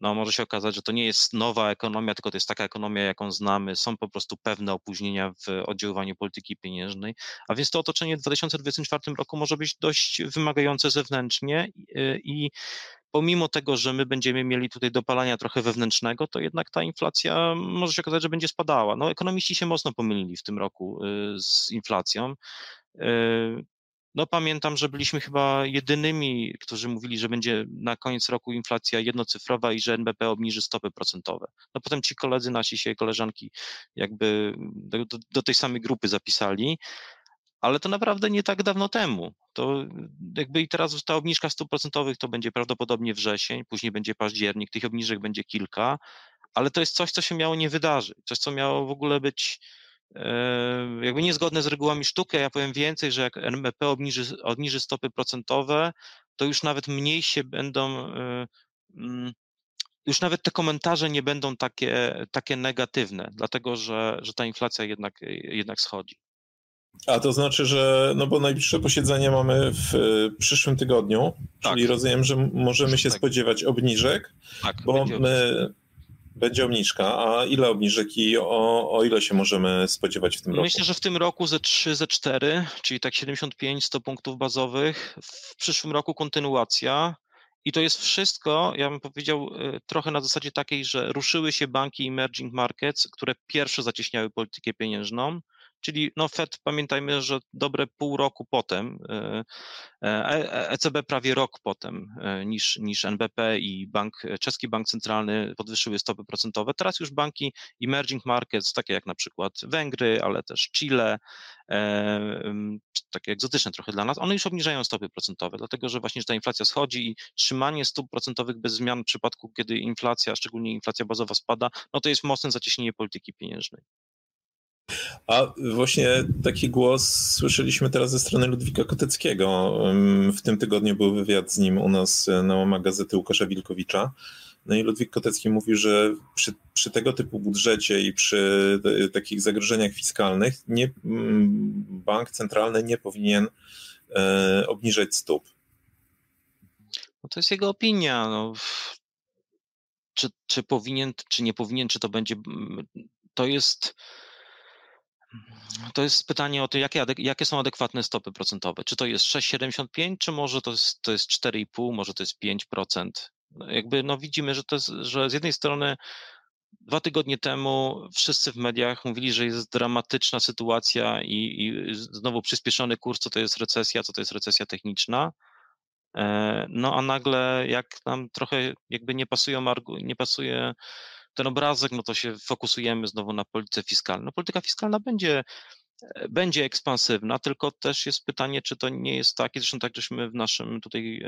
no może się okazać, że to nie jest nowa ekonomia, tylko to jest taka ekonomia, jaką znamy. Są po prostu pewne opóźnienia w oddziaływaniu polityki pieniężnej, a więc to otoczenie w 2024 roku może być dość wymagające zewnętrznie i pomimo tego, że my będziemy mieli tutaj dopalania trochę wewnętrznego, to jednak ta inflacja może się okazać, że będzie spadała. No ekonomiści się mocno pomylili w tym roku y, z inflacją. No pamiętam, że byliśmy chyba jedynymi, którzy mówili, że będzie na koniec roku inflacja jednocyfrowa i że NBP obniży stopy procentowe. No potem ci koledzy nasi się, koleżanki jakby do, do, do tej samej grupy zapisali, ale to naprawdę nie tak dawno temu. To jakby i teraz ta obniżka stóp procentowych to będzie prawdopodobnie wrzesień, później będzie październik, tych obniżek będzie kilka, ale to jest coś, co się miało nie wydarzyć, coś, co miało w ogóle być jakby niezgodne z regułami sztuki, ja powiem więcej, że jak NBP obniży, obniży stopy procentowe, to już nawet mniej się będą, e, mm, już nawet te komentarze nie będą takie, takie negatywne, dlatego że, że ta inflacja jednak, jednak schodzi. A to znaczy, że no bo najbliższe posiedzenie mamy w przyszłym tygodniu, tak. czyli rozumiem, że możemy się spodziewać obniżek, tak, bo my, będzie obniżka, a ile obniżek i o, o ile się możemy spodziewać w tym roku? Myślę, że w tym roku ze 3, ze 4, czyli tak 75, 100 punktów bazowych. W przyszłym roku kontynuacja. I to jest wszystko, ja bym powiedział, y, trochę na zasadzie takiej, że ruszyły się banki emerging markets, które pierwsze zacieśniały politykę pieniężną czyli no Fed pamiętajmy, że dobre pół roku potem, ECB e, e prawie rok potem e, niż, niż NBP i bank, czeski bank centralny podwyższyły stopy procentowe. Teraz już banki emerging markets, takie jak na przykład Węgry, ale też Chile, takie egzotyczne trochę dla nas, one już obniżają stopy procentowe, dlatego że właśnie że ta inflacja schodzi i trzymanie stóp procentowych bez zmian w przypadku, kiedy inflacja, szczególnie inflacja bazowa spada, no to jest mocne zacieśnienie polityki pieniężnej. A właśnie taki głos słyszeliśmy teraz ze strony Ludwika Koteckiego. W tym tygodniu był wywiad z nim u nas na łama gazety Łukasza Wilkowicza. No i Ludwik Kotecki mówi, że przy, przy, tego typu budżecie i przy takich zagrożeniach fiskalnych nie, bank centralny nie powinien e, obniżać stóp. No to jest jego opinia. No. Czy, czy powinien, czy nie powinien, czy to będzie. To jest to jest pytanie o to, jakie, jakie są adekwatne stopy procentowe. Czy to jest 6,75, czy może to jest, to jest 4,5, może to jest 5%. No jakby no widzimy, że, to jest, że z jednej strony dwa tygodnie temu wszyscy w mediach mówili, że jest dramatyczna sytuacja i, i znowu przyspieszony kurs, co to jest recesja, co to jest recesja techniczna. E, no a nagle jak nam trochę jakby nie pasują, nie pasuje ten obrazek, no to się fokusujemy znowu na politykę fiskalną. No, polityka fiskalna będzie e, będzie ekspansywna, tylko też jest pytanie, czy to nie jest tak, i zresztą tak żeśmy w naszym tutaj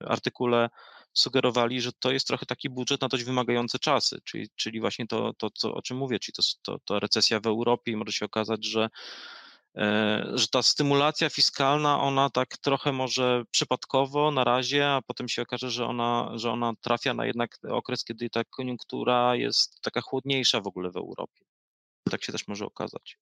artykule sugerowali, że to jest trochę taki budżet na dość wymagające czasy, czyli, czyli właśnie to, to co, o czym mówię, czyli to, to, to recesja w Europie i może się okazać, że że ta stymulacja fiskalna, ona tak trochę może przypadkowo na razie, a potem się okaże, że ona, że ona trafia na jednak okres, kiedy ta koniunktura jest taka chłodniejsza w ogóle w Europie. Tak się też może okazać.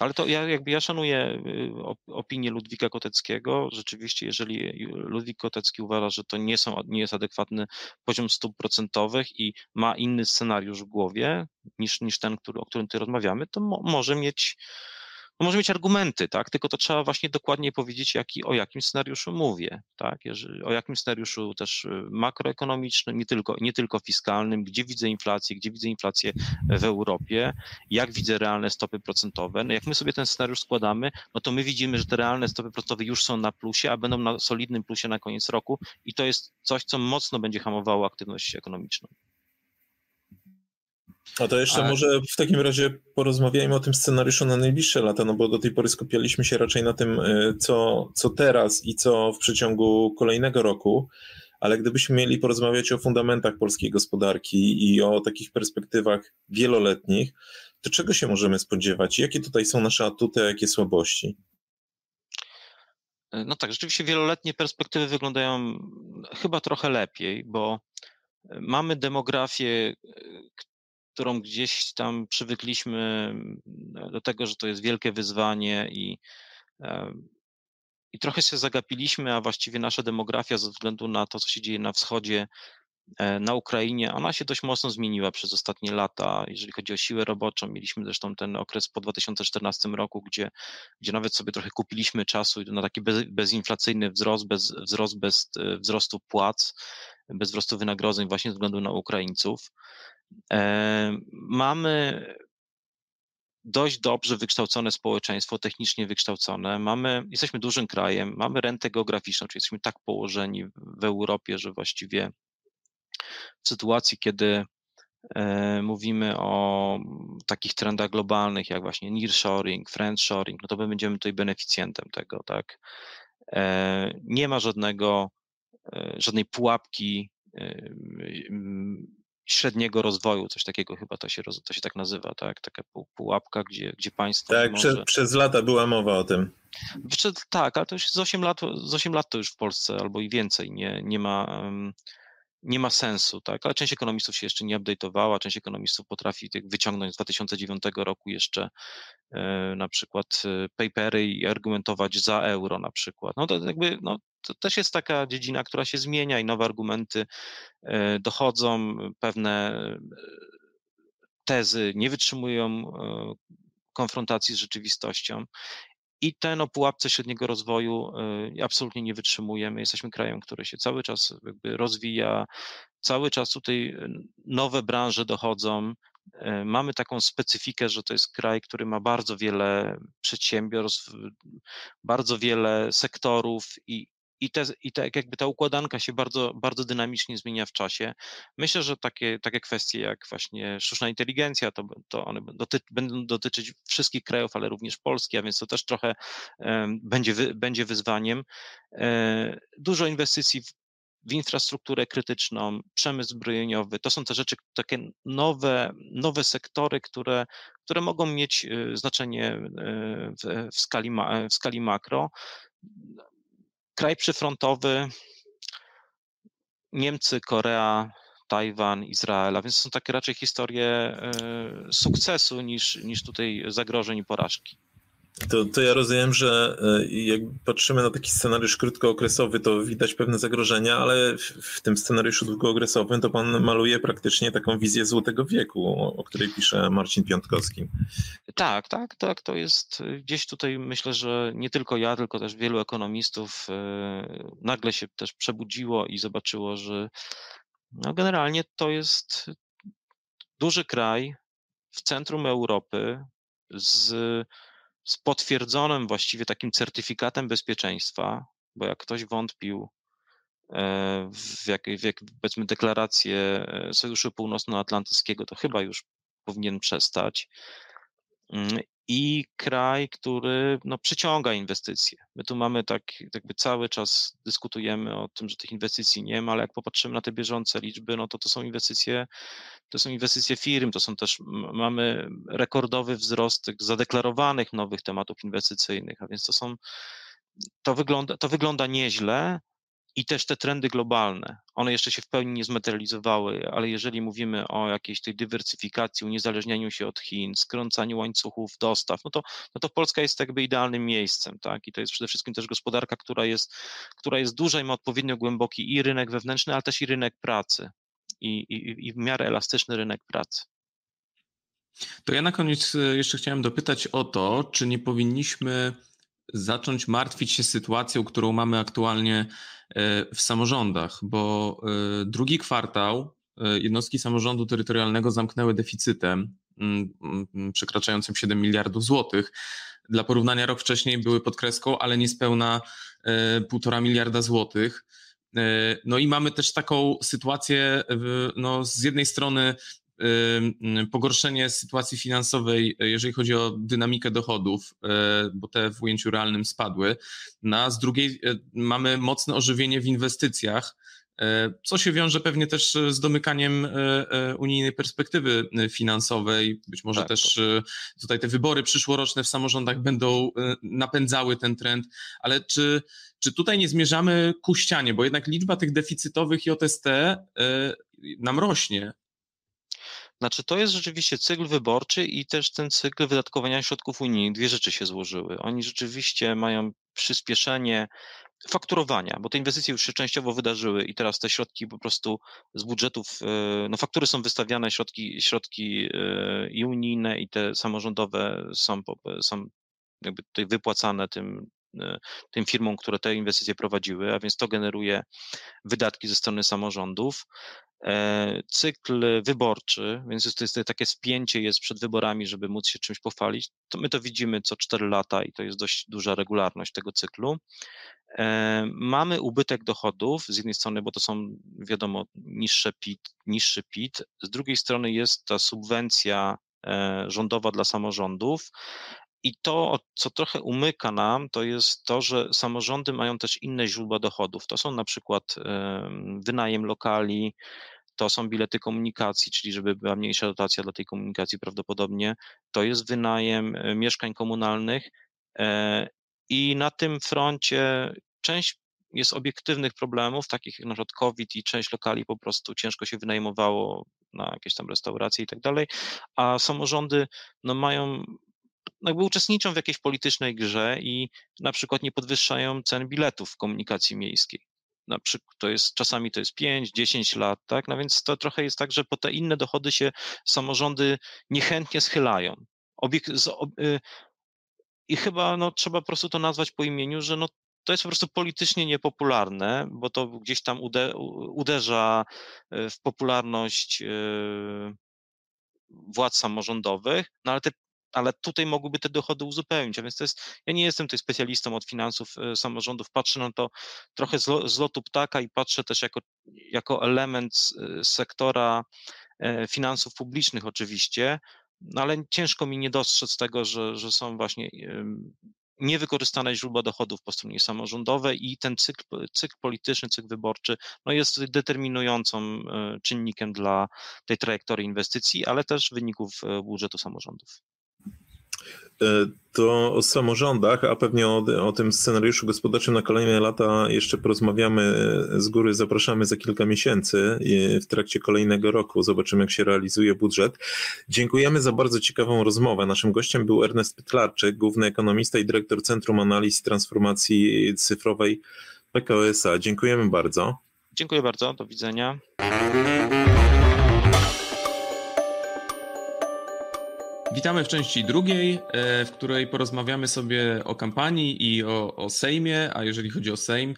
Ale to ja jakby ja szanuję y, opinię Ludwika Koteckiego. Rzeczywiście, jeżeli Ludwik Kotecki uważa, że to nie, są, nie jest adekwatny poziom stóp procentowych i ma inny scenariusz w głowie niż, niż ten, który, o którym ty rozmawiamy, to mo, może mieć no może mieć argumenty, tak? Tylko to trzeba właśnie dokładnie powiedzieć, jaki, o jakim scenariuszu mówię, tak? Jeżeli, o jakim scenariuszu też y, makroekonomicznym, nie tylko, nie tylko fiskalnym, gdzie widzę inflację, gdzie widzę inflację w Europie, jak widzę realne stopy procentowe. No jak my sobie ten scenariusz składamy, no to my widzimy, że te realne stopy procentowe już są na plusie, a będą na solidnym plusie na koniec roku i to jest coś, co mocno będzie hamowało aktywność ekonomiczną. A to jeszcze może w takim razie porozmawiajmy o tym scenariuszu na najbliższe lata, no bo do tej pory skupialiśmy się raczej na tym, y, co, co teraz i co w przeciągu kolejnego roku, ale gdybyśmy mieli porozmawiać o fundamentach polskiej gospodarki i o takich perspektywach wieloletnich, to czego się możemy spodziewać? Jakie tutaj są nasze atuty, a jakie słabości? No tak, rzeczywiście wieloletnie perspektywy wyglądają chyba trochę lepiej, bo mamy demografię, którą gdzieś tam przywykliśmy mm, do tego, że to jest wielkie wyzwanie i, i trochę się zagapiliśmy, a właściwie nasza demografia ze względu na to, co się dzieje na wschodzie, e, na Ukrainie, ona się dość mocno zmieniła przez ostatnie lata, jeżeli chodzi o siłę roboczą. Mieliśmy zresztą ten okres po 2014 roku, gdzie, gdzie nawet sobie trochę kupiliśmy czasu na taki bez, bezinflacyjny wzrost, bez, wzrost bez e, wzrostu płac, bez wzrostu wynagrodzeń właśnie ze względu na Ukraińców. E, mamy dość dobrze wykształcone społeczeństwo, technicznie wykształcone. Mamy, jesteśmy dużym krajem, mamy rentę geograficzną, czyli jesteśmy tak położeni w Europie, że właściwie w sytuacji, kiedy e, mówimy o takich trendach globalnych, jak właśnie nearshoring, friendshoring, no to my będziemy tutaj beneficjentem tego, tak. E, nie ma żadnego, żadnej pułapki średniego rozwoju, coś takiego chyba to się, to się tak nazywa, tak? Taka pułapka, gdzie, gdzie państwo. Tak, może... przez, przez lata była mowa o tym. tak, ale to już z 8 lat, z 8 lat to już w Polsce albo i więcej nie, nie ma. nie ma sensu, tak? Ale część ekonomistów się jeszcze nie update'owała, część ekonomistów potrafi wyciągnąć z 2009 roku jeszcze e, na przykład e, papery i argumentować za euro na przykład. No to jakby, no to też jest taka dziedzina, która się zmienia i nowe argumenty e, dochodzą, pewne e, tezy nie wytrzymują e, konfrontacji z rzeczywistością. I ten o pułapce średniego rozwoju absolutnie nie wytrzymujemy. Jesteśmy krajem, który się cały czas jakby rozwija, cały czas tutaj nowe branże dochodzą. Mamy taką specyfikę, że to jest kraj, który ma bardzo wiele przedsiębiorstw, bardzo wiele sektorów i, i, te, i te, jakby ta układanka się bardzo, bardzo dynamicznie zmienia w czasie. Myślę, że takie, takie kwestie jak właśnie sztuczna inteligencja, to, to one doty, będą dotyczyć wszystkich krajów, ale również Polski, a więc to też trochę um, będzie, wy, będzie wyzwaniem. E, dużo inwestycji w, w infrastrukturę krytyczną, przemysł zbrojeniowy. To są te rzeczy, takie nowe, nowe sektory, które, które mogą mieć e, znaczenie e, w, w, skali, w skali makro kraj przyfrontowy, Niemcy, Korea, Tajwan, Izrael, a więc są takie raczej historie e, sukcesu niż, niż tutaj zagrożeń i porażki. To, to ja rozumiem, że e, jak patrzymy na taki scenariusz krótkookresowy, to widać pewne zagrożenia, ale w, w, tym scenariuszu długookresowym to pan maluje praktycznie taką wizję złotego wieku, o, o której pisze Marcin Piątkowski. Tak, tak, tak. To jest gdzieś tutaj myślę, że nie tylko ja, tylko też wielu ekonomistów e, nagle się też przebudziło i zobaczyło, że no generalnie to jest duży kraj w centrum Europy z z potwierdzonym właściwie takim certyfikatem bezpieczeństwa, bo jak ktoś wątpił e, w, jak, w jak, powiedzmy deklarację e, Sojuszu Północnoatlantyckiego, to chyba już powinien przestać. I kraj, który no, przyciąga inwestycje. My tu mamy tak, jakby cały czas dyskutujemy o tym, że tych inwestycji nie ma, ale jak popatrzymy na te bieżące liczby, no to to są inwestycje to są inwestycje firm, to są też, mamy rekordowy wzrost tych zadeklarowanych nowych tematów inwestycyjnych, a więc to są, to wygląda, to wygląda nieźle i też te trendy globalne, one jeszcze się w pełni nie zmaterializowały, ale jeżeli mówimy o jakiejś tej dywersyfikacji, uniezależnianiu się od Chin, skręcaniu łańcuchów dostaw, no to, no to Polska jest jakby idealnym miejscem, tak? I to jest przede wszystkim też gospodarka, która jest, która jest duża i ma odpowiednio głęboki i rynek wewnętrzny, ale też i rynek pracy i, i, i w miarę elastyczny rynek pracy. To ja na koniec jeszcze chciałem dopytać o to, czy nie powinniśmy zacząć martwić się sytuacją, którą mamy aktualnie w samorządach, bo drugi kwartał jednostki samorządu terytorialnego zamknęły deficytem mm, mm, przekraczającym 7 miliardów złotych. Dla porównania rok wcześniej były pod kreską, ale niespełna 1,5 miliarda złotych. No i mamy też taką sytuację, no z jednej strony pogorszenie sytuacji finansowej, jeżeli chodzi o dynamikę dochodów, bo te w ujęciu realnym spadły, no a z drugiej mamy mocne ożywienie w inwestycjach, co się wiąże pewnie też z domykaniem unijnej perspektywy finansowej. Być może tak, też tutaj te wybory przyszłoroczne w samorządach będą napędzały ten trend, ale czy, czy tutaj nie zmierzamy ku ścianie, bo jednak liczba tych deficytowych JST nam rośnie. Znaczy, to jest rzeczywiście cykl wyborczy i też ten cykl wydatkowania środków unijnych. Dwie rzeczy się złożyły. Oni rzeczywiście mają przyspieszenie fakturowania, bo te inwestycje już się częściowo wydarzyły i teraz te środki po prostu z budżetów, e, no faktury są wystawiane, środki, środki e, i unijne i te samorządowe są, są jakby tutaj wypłacane tym, e, tym firmom, które te inwestycje prowadziły, a więc to generuje wydatki ze strony samorządów. E, cykl wyborczy, więc to jest takie spięcie jest przed wyborami, żeby móc się czymś pochwalić. To my to widzimy co 4 lata i to jest dość duża regularność tego cyklu. E, mamy ubytek dochodów z jednej strony, bo to są wiadomo niższe PIT, niższy PIT, z drugiej strony jest ta subwencja e, rządowa dla samorządów, i to, co trochę umyka nam, to jest to, że samorządy mają też inne źródła dochodów. To są na przykład wynajem lokali, to są bilety komunikacji, czyli żeby była mniejsza dotacja dla tej komunikacji prawdopodobnie, to jest wynajem e, mieszkań komunalnych e, i na tym froncie część jest obiektywnych problemów, takich jak na przykład COVID i część lokali po prostu ciężko się wynajmowało na jakieś tam restauracje i tak dalej, a samorządy no, mają no jakby uczestniczą w jakiejś politycznej grze i na przykład nie podwyższają cen biletów w komunikacji miejskiej na przykład to jest, czasami to jest 5, 10 lat, tak? No więc to trochę jest tak, że po te inne dochody się samorządy niechętnie schylają. Obiek z, y, I chyba no, trzeba po prostu to nazwać po imieniu, że no, to jest po prostu politycznie niepopularne, bo to gdzieś tam ude, uderza y, w popularność y, władz samorządowych, no ale te ale tutaj mogłyby te dochody uzupełnić. A więc to jest, ja nie jestem tutaj specjalistą od finansów e, samorządów, patrzę na to trochę z, lotu ptaka i patrzę też jako, jako element e, sektora e, finansów publicznych oczywiście, no ale ciężko mi nie dostrzec tego, że, że są właśnie niewykorzystane źródła dochodów po stronie samorządowej i ten cykl, cykl polityczny, cykl wyborczy no jest determinującą czynnikiem dla tej trajektorii inwestycji, ale też wyników budżetu samorządów. E, to o samorządach, a pewnie o, o, tym scenariuszu gospodarczym na kolejne lata jeszcze porozmawiamy e, z góry. Zapraszamy za kilka miesięcy w trakcie kolejnego roku. Zobaczymy, jak się realizuje budżet. Dziękujemy za bardzo ciekawą rozmowę. Naszym gościem był Ernest Pytlarczyk, główny ekonomista i dyrektor Centrum Analiz Transformacji Cyfrowej PKOSA. Dziękujemy bardzo. Dziękuję bardzo. Do widzenia. Witamy w części drugiej, e, w której porozmawiamy sobie o kampanii i o, o Sejmie, a jeżeli chodzi o Sejm,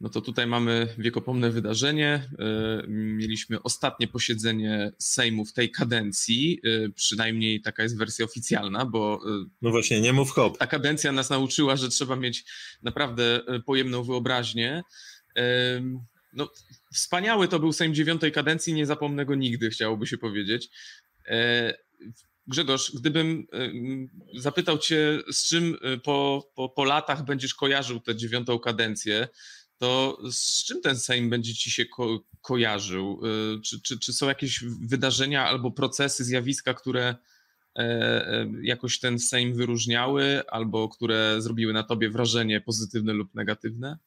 no to tutaj mamy wiekopomne wydarzenie. E, mieliśmy ostatnie posiedzenie Sejmu w tej kadencji, e, przynajmniej taka jest wersja oficjalna, bo. No właśnie, nie mów hop. Ta kadencja nas nauczyła, że trzeba mieć naprawdę pojemną wyobraźnię. No, wspaniały to był Sejm dziewiątej kadencji, nie zapomnę go nigdy, chciałoby się powiedzieć. Grzegorz, gdybym y, zapytał Cię, z czym y, po, po, po latach będziesz kojarzył tę dziewiątą kadencję, to z czym ten Sejm będzie Ci się ko kojarzył? Y, czy, czy, czy są jakieś wydarzenia albo procesy, zjawiska, które e, e, jakoś ten Sejm wyróżniały, albo które zrobiły na Tobie wrażenie pozytywne lub negatywne?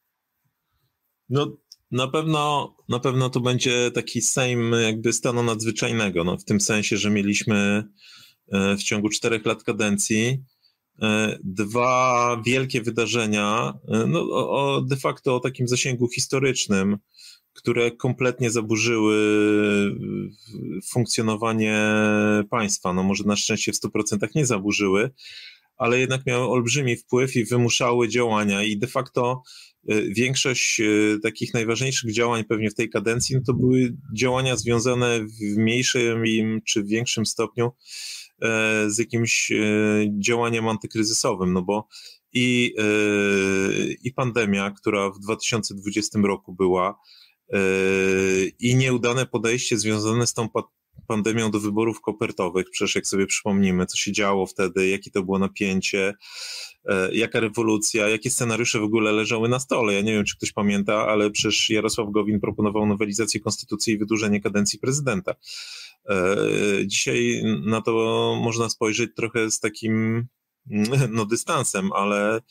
No, na pewno, na pewno to będzie taki Sejm jakby stanu nadzwyczajnego, no, w tym sensie, że mieliśmy E, w ciągu czterech lat kadencji. E, dwa wielkie wydarzenia, e, no, o, de facto o takim zasięgu historycznym, które kompletnie zaburzyły funkcjonowanie państwa. No może na szczęście w 100% nie zaburzyły, ale jednak miały olbrzymi wpływ i wymuszały działania i de facto większość takich najważniejszych działań pewnie w tej kadencji no to były działania związane w mniejszym czy większym stopniu E, z jakimś e, działaniem antykryzysowym, no bo i, e, i pandemia, która w 2020 roku była, i nieudane podejście związane z tą pandemią do wyborów kopertowych. Przecież jak sobie przypomnimy, co się działo wtedy, jakie to było napięcie, jaka rewolucja, jakie scenariusze w ogóle leżały na stole. Ja nie wiem, czy ktoś pamięta, ale przecież Jarosław Gowin proponował nowelizację konstytucji i wydłużenie kadencji prezydenta. E, dzisiaj na to można spojrzeć trochę z takim no, dystansem, ale,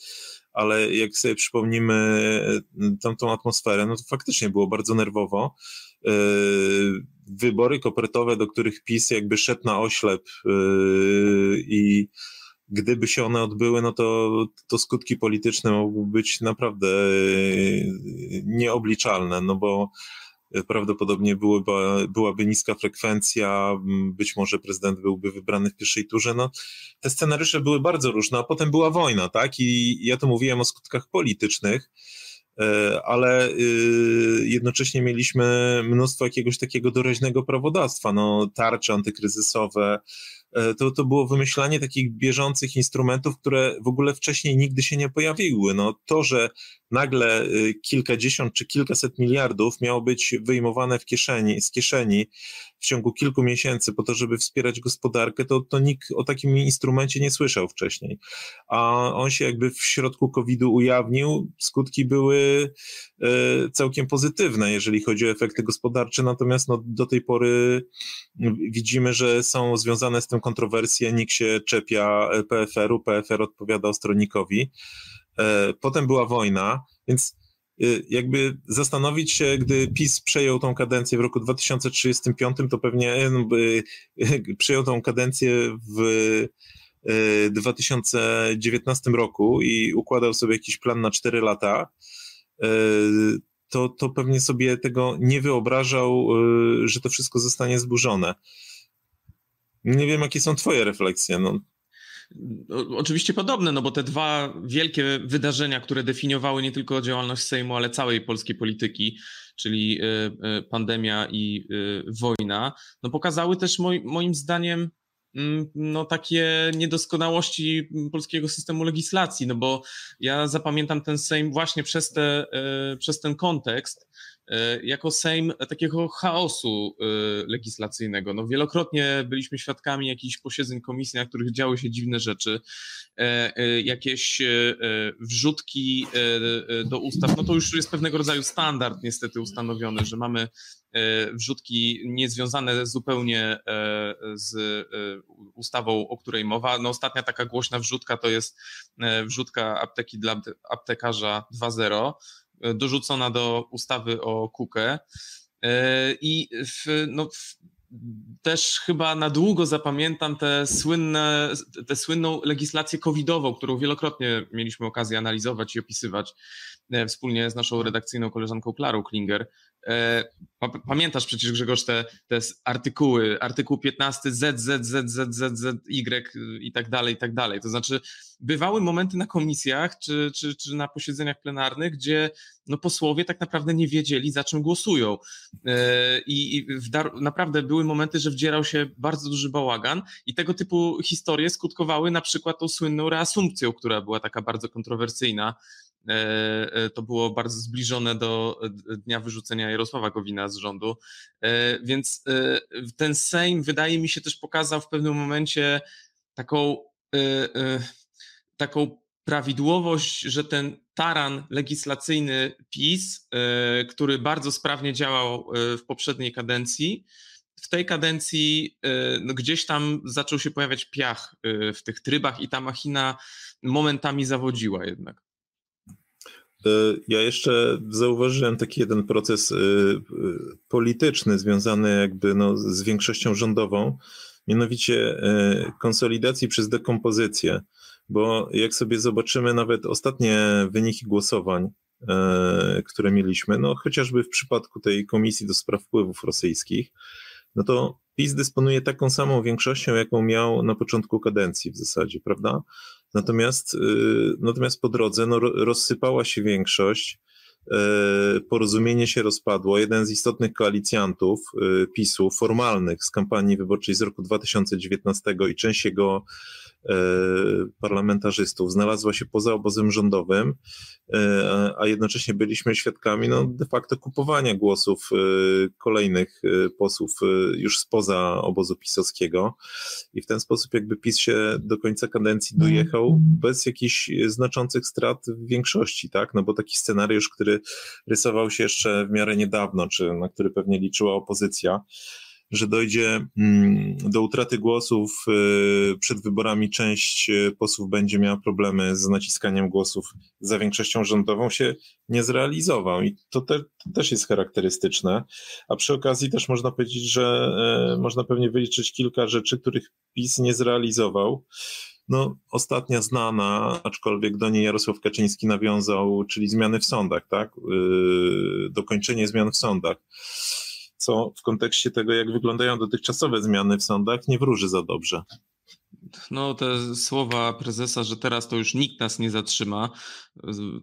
ale jak sobie przypomnimy tamtą atmosferę, no to faktycznie było bardzo nerwowo. E, wybory kopertowe, do których PiS jakby szedł na oślep e, i gdyby się one odbyły, no to, to skutki polityczne mogłyby być naprawdę nieobliczalne, no bo prawdopodobnie byłyby, byłaby niska frekwencja, być może prezydent byłby wybrany w pierwszej turze. No, te scenariusze były bardzo różne, a potem była wojna, tak? I ja tu mówiłem o skutkach politycznych, e, ale y, jednocześnie mieliśmy mnóstwo jakiegoś takiego doraźnego prawodawstwa, no, tarcze antykryzysowe, to, to było wymyślanie takich bieżących instrumentów, które w ogóle wcześniej nigdy się nie pojawiły. No, to, że nagle y, kilkadziesiąt czy kilkaset miliardów miało być wyjmowane w kieszeni, z kieszeni w ciągu kilku miesięcy po to, żeby wspierać gospodarkę, to, to nikt o takim instrumencie nie słyszał wcześniej. A on się jakby w środku COVID-u ujawnił. Skutki były e, całkiem pozytywne, jeżeli chodzi o efekty gospodarcze, natomiast no, do tej pory widzimy, że są związane z tym kontrowersje, nikt się czepia PFR-u, PFR odpowiada stronikowi. E, potem była wojna, więc jakby zastanowić się, gdy PiS przejął tą kadencję w roku 2035, to pewnie no, przejął tą kadencję w 2019 y, roku i układał sobie jakiś plan na 4 lata, y, to, to pewnie sobie tego nie wyobrażał, że to wszystko zostanie zburzone. Nie wiem, jakie są Twoje refleksje. No. Oczywiście podobne, no bo te dwa wielkie wydarzenia, które definiowały nie tylko działalność Sejmu, ale całej polskiej polityki, czyli e, e, pandemia i e, wojna, no pokazały też moim zdaniem mm, no takie niedoskonałości polskiego systemu legislacji, no bo ja zapamiętam ten Sejm właśnie przez, te, przez ten kontekst, jako Sejm takiego chaosu e, legislacyjnego. No, wielokrotnie byliśmy świadkami jakichś posiedzeń komisji, na których działy się dziwne rzeczy, e, jakieś wrzutki do ustaw. No to już jest pewnego rodzaju standard niestety ustanowiony, że mamy wrzutki niezwiązane zupełnie z ustawą, o której mowa. No ostatnia taka głośna wrzutka to jest wrzutka apteki dla aptekarza 2.0, dorzucona do ustawy o KUKE. I w, no, w, też chyba na długo zapamiętam te słynne, tę słynną legislację covidową, którą wielokrotnie mieliśmy okazję analizować i opisywać e, wspólnie z naszą redakcyjną koleżanką Klarą Klinger. E, pamiętasz przecież Grzegorz te, te artykuły, artykuł 15 Z, Z, Z, Z, Z, Z, Y i tak dalej, i tak dalej. To znaczy bywały momenty na komisjach czy, czy, czy na posiedzeniach plenarnych, gdzie no, posłowie tak naprawdę nie wiedzieli, za czym głosują. E, I, i naprawdę były momenty, że wdzierał się bardzo duży bałagan i tego typu historie skutkowały na przykład tą słynną reasumpcją, która była taka bardzo kontrowersyjna E, e, to było bardzo zbliżone do e, dnia wyrzucenia Jarosława Gowina z rządu. Więc ten Sejm wydaje mi się też pokazał w pewnym momencie taką, taką prawidłowość, że ten taran legislacyjny PiS, który bardzo sprawnie działał w poprzedniej kadencji, w tej kadencji no gdzieś tam zaczął się pojawiać piach w tych trybach i ta machina momentami zawodziła jednak. E, ja jeszcze zauważyłem taki jeden proces e, e, polityczny związany jakby no z większością rządową, mianowicie konsolidacji przez dekompozycję, bo jak sobie zobaczymy nawet ostatnie wyniki głosowań które mieliśmy, no chociażby w przypadku tej Komisji do Spraw Wpływów Rosyjskich, no to PiS dysponuje taką samą większością, jaką miał na początku kadencji w zasadzie, prawda? Natomiast, natomiast po drodze no, rozsypała się większość, E, porozumienie się rozpadło. Jeden z istotnych koalicjantów e, PiSu, formalnych z kampanii wyborczej z roku 2019 i część jego parlamentarzystów. Znalazła się poza obozem rządowym, e, a jednocześnie byliśmy świadkami no, de facto kupowania głosów e, kolejnych posłów już spoza obozu pisowskiego. I w ten sposób jakby PiS się do końca kadencji dojechał bez jakichś znaczących strat w większości, tak, no bo taki scenariusz, który rysował się jeszcze w miarę niedawno, czy na który pewnie liczyła opozycja, że dojdzie mm, do utraty głosów y, przed wyborami, część y, posłów będzie miała problemy z naciskaniem głosów za większością rządową, się nie zrealizował. I to, te, to też jest charakterystyczne. A przy okazji też można powiedzieć, że e, można pewnie wyliczyć kilka rzeczy, których PiS nie zrealizował. No, ostatnia znana, aczkolwiek do niej Jarosław Kaczyński nawiązał, czyli zmiany w sądach, tak? Y, dokończenie zmian w sądach co w kontekście tego, jak wyglądają dotychczasowe zmiany w sądach, nie wróży za dobrze. No, te słowa prezesa, że teraz to już nikt nas nie zatrzyma,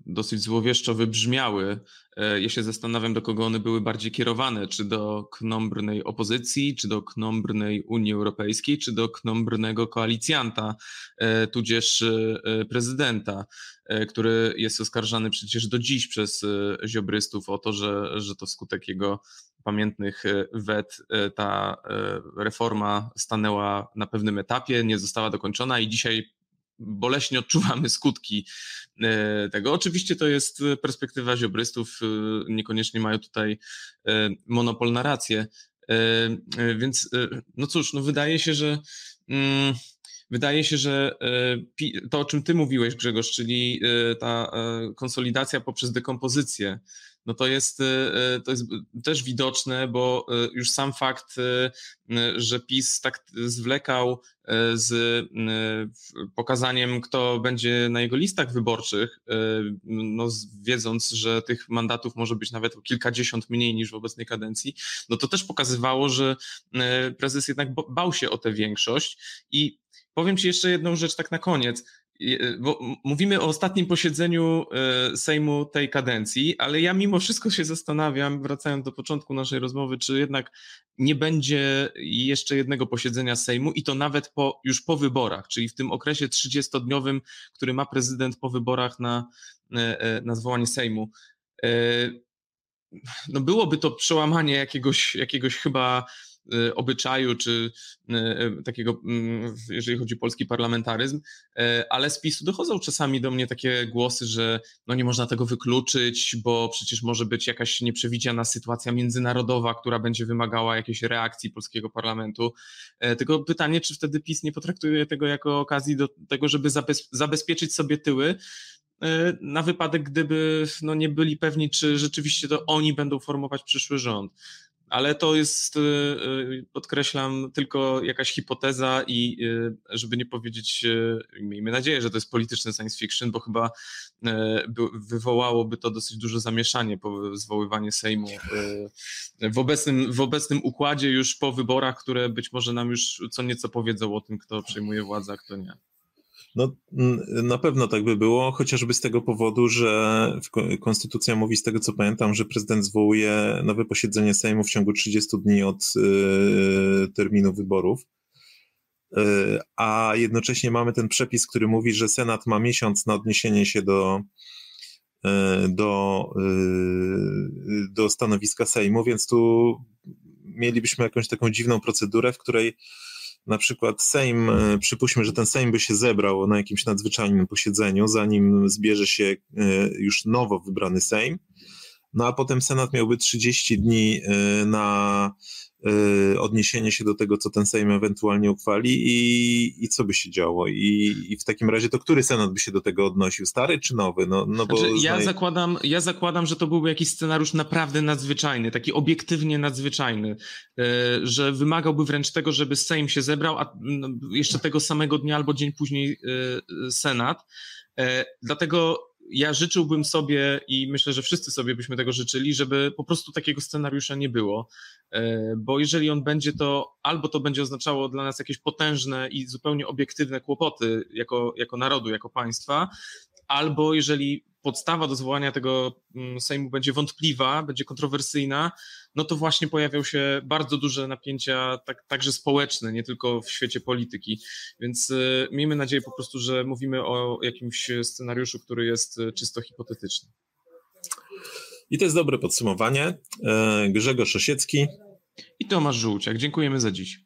dosyć złowieszczo wybrzmiały. E, ja się zastanawiam, do kogo one były bardziej kierowane, czy do knombrnej opozycji, czy do knombrnej Unii Europejskiej, czy do knombrnego koalicjanta, e, tudzież e, prezydenta, który jest oskarżany przecież do dziś przez ziobrystów o to, że, że to wskutek jego pamiętnych wet ta reforma stanęła na pewnym etapie, nie została dokończona i dzisiaj boleśnie odczuwamy skutki e, tego. Oczywiście to jest perspektywa ziobrystów, e, niekoniecznie mają tutaj e, monopol na rację. Więc no cóż, no wydaje się, że mm, wydaje się, że to, o czym ty mówiłeś, Grzegorz, czyli ta konsolidacja poprzez dekompozycję, no to jest, to jest też widoczne, bo już sam fakt, że PiS tak zwlekał z pokazaniem, kto będzie na jego listach wyborczych, no wiedząc, że tych mandatów może być nawet kilkadziesiąt mniej niż w obecnej kadencji, no to też pokazywało, że prezes jednak bał się o tę większość i powiem Ci jeszcze jedną rzecz tak na koniec. E, bo mówimy o ostatnim posiedzeniu e, Sejmu tej kadencji, ale ja mimo wszystko się zastanawiam, wracając do początku naszej rozmowy, czy jednak nie będzie jeszcze jednego posiedzenia Sejmu i to nawet po, już po wyborach, czyli w tym okresie 30-dniowym, który ma prezydent po wyborach na, e, na zwołanie Sejmu. No byłoby to przełamanie jakiegoś, jakiegoś chyba obyczaju, czy y, y, takiego, mm, jeżeli chodzi o polski parlamentaryzm, ale z PiSu dochodzą czasami do mnie takie głosy, że no nie można tego wykluczyć, bo przecież może być jakaś nieprzewidziana sytuacja międzynarodowa, która będzie wymagała jakiejś reakcji polskiego parlamentu. Tylko pytanie, czy wtedy PiS nie potraktuje tego jako okazji do tego, żeby zabezpieczyć sobie tyły, na wypadek, gdyby no, nie byli pewni, czy rzeczywiście to oni będą formować przyszły rząd ale to jest, y, y, podkreślam, tylko jakaś hipoteza i y, żeby nie powiedzieć, miejmy nadzieję, że to jest polityczny science fiction, bo chyba wywołałoby to dosyć duże zamieszanie po zwoływaniu Sejmu w obecnym, w obecnym układzie już po wyborach, które być może nam już co nieco powiedzą o tym, kto przejmuje władzę, a kto nie. No, na pewno tak by było, chociażby z tego powodu, że konstytucja mówi, z tego co pamiętam, że prezydent zwołuje nowe posiedzenie Sejmu w ciągu 30 dni od y, terminu wyborów. Y, a jednocześnie mamy ten przepis, który mówi, że Senat ma miesiąc na odniesienie się do, y, do, do stanowiska Sejmu, więc tu mielibyśmy jakąś taką dziwną procedurę, w której na przykład Sejm, e, przypuśćmy, że ten Sejm by się zebrał na jakimś nadzwyczajnym posiedzeniu, zanim zbierze się e, już nowo wybrany Sejm, no a potem Senat miałby 30 dni e, na odniesienie się do tego, co ten Sejm ewentualnie uchwali i, i co by się działo. I, I w takim razie to który Senat by się do tego odnosił? Stary czy nowy? No, no bo znaczy, ja, zakładam, ja zakładam, że to byłby jakiś scenariusz naprawdę nadzwyczajny, taki obiektywnie nadzwyczajny, y, że wymagałby wręcz tego, żeby Sejm się zebrał, a jeszcze tego samego dnia albo dzień później y, Senat. Dlatego ja życzyłbym sobie i myślę, że wszyscy sobie byśmy tego życzyli, żeby po prostu takiego scenariusza nie było, e, bo jeżeli on będzie, to albo to będzie oznaczało dla nas jakieś potężne i zupełnie obiektywne kłopoty jako, jako narodu, jako państwa, albo jeżeli podstawa do zwołania tego mm, Sejmu będzie wątpliwa, będzie kontrowersyjna, no to właśnie pojawią się bardzo duże napięcia, tak, także społeczne, nie tylko w świecie polityki. Więc y, miejmy nadzieję po prostu, że mówimy o jakimś scenariuszu, który jest y, czysto hipotetyczny. I to jest dobre podsumowanie. E, Grzegorz Osiecki. I Tomasz Żółciak, dziękujemy za dziś.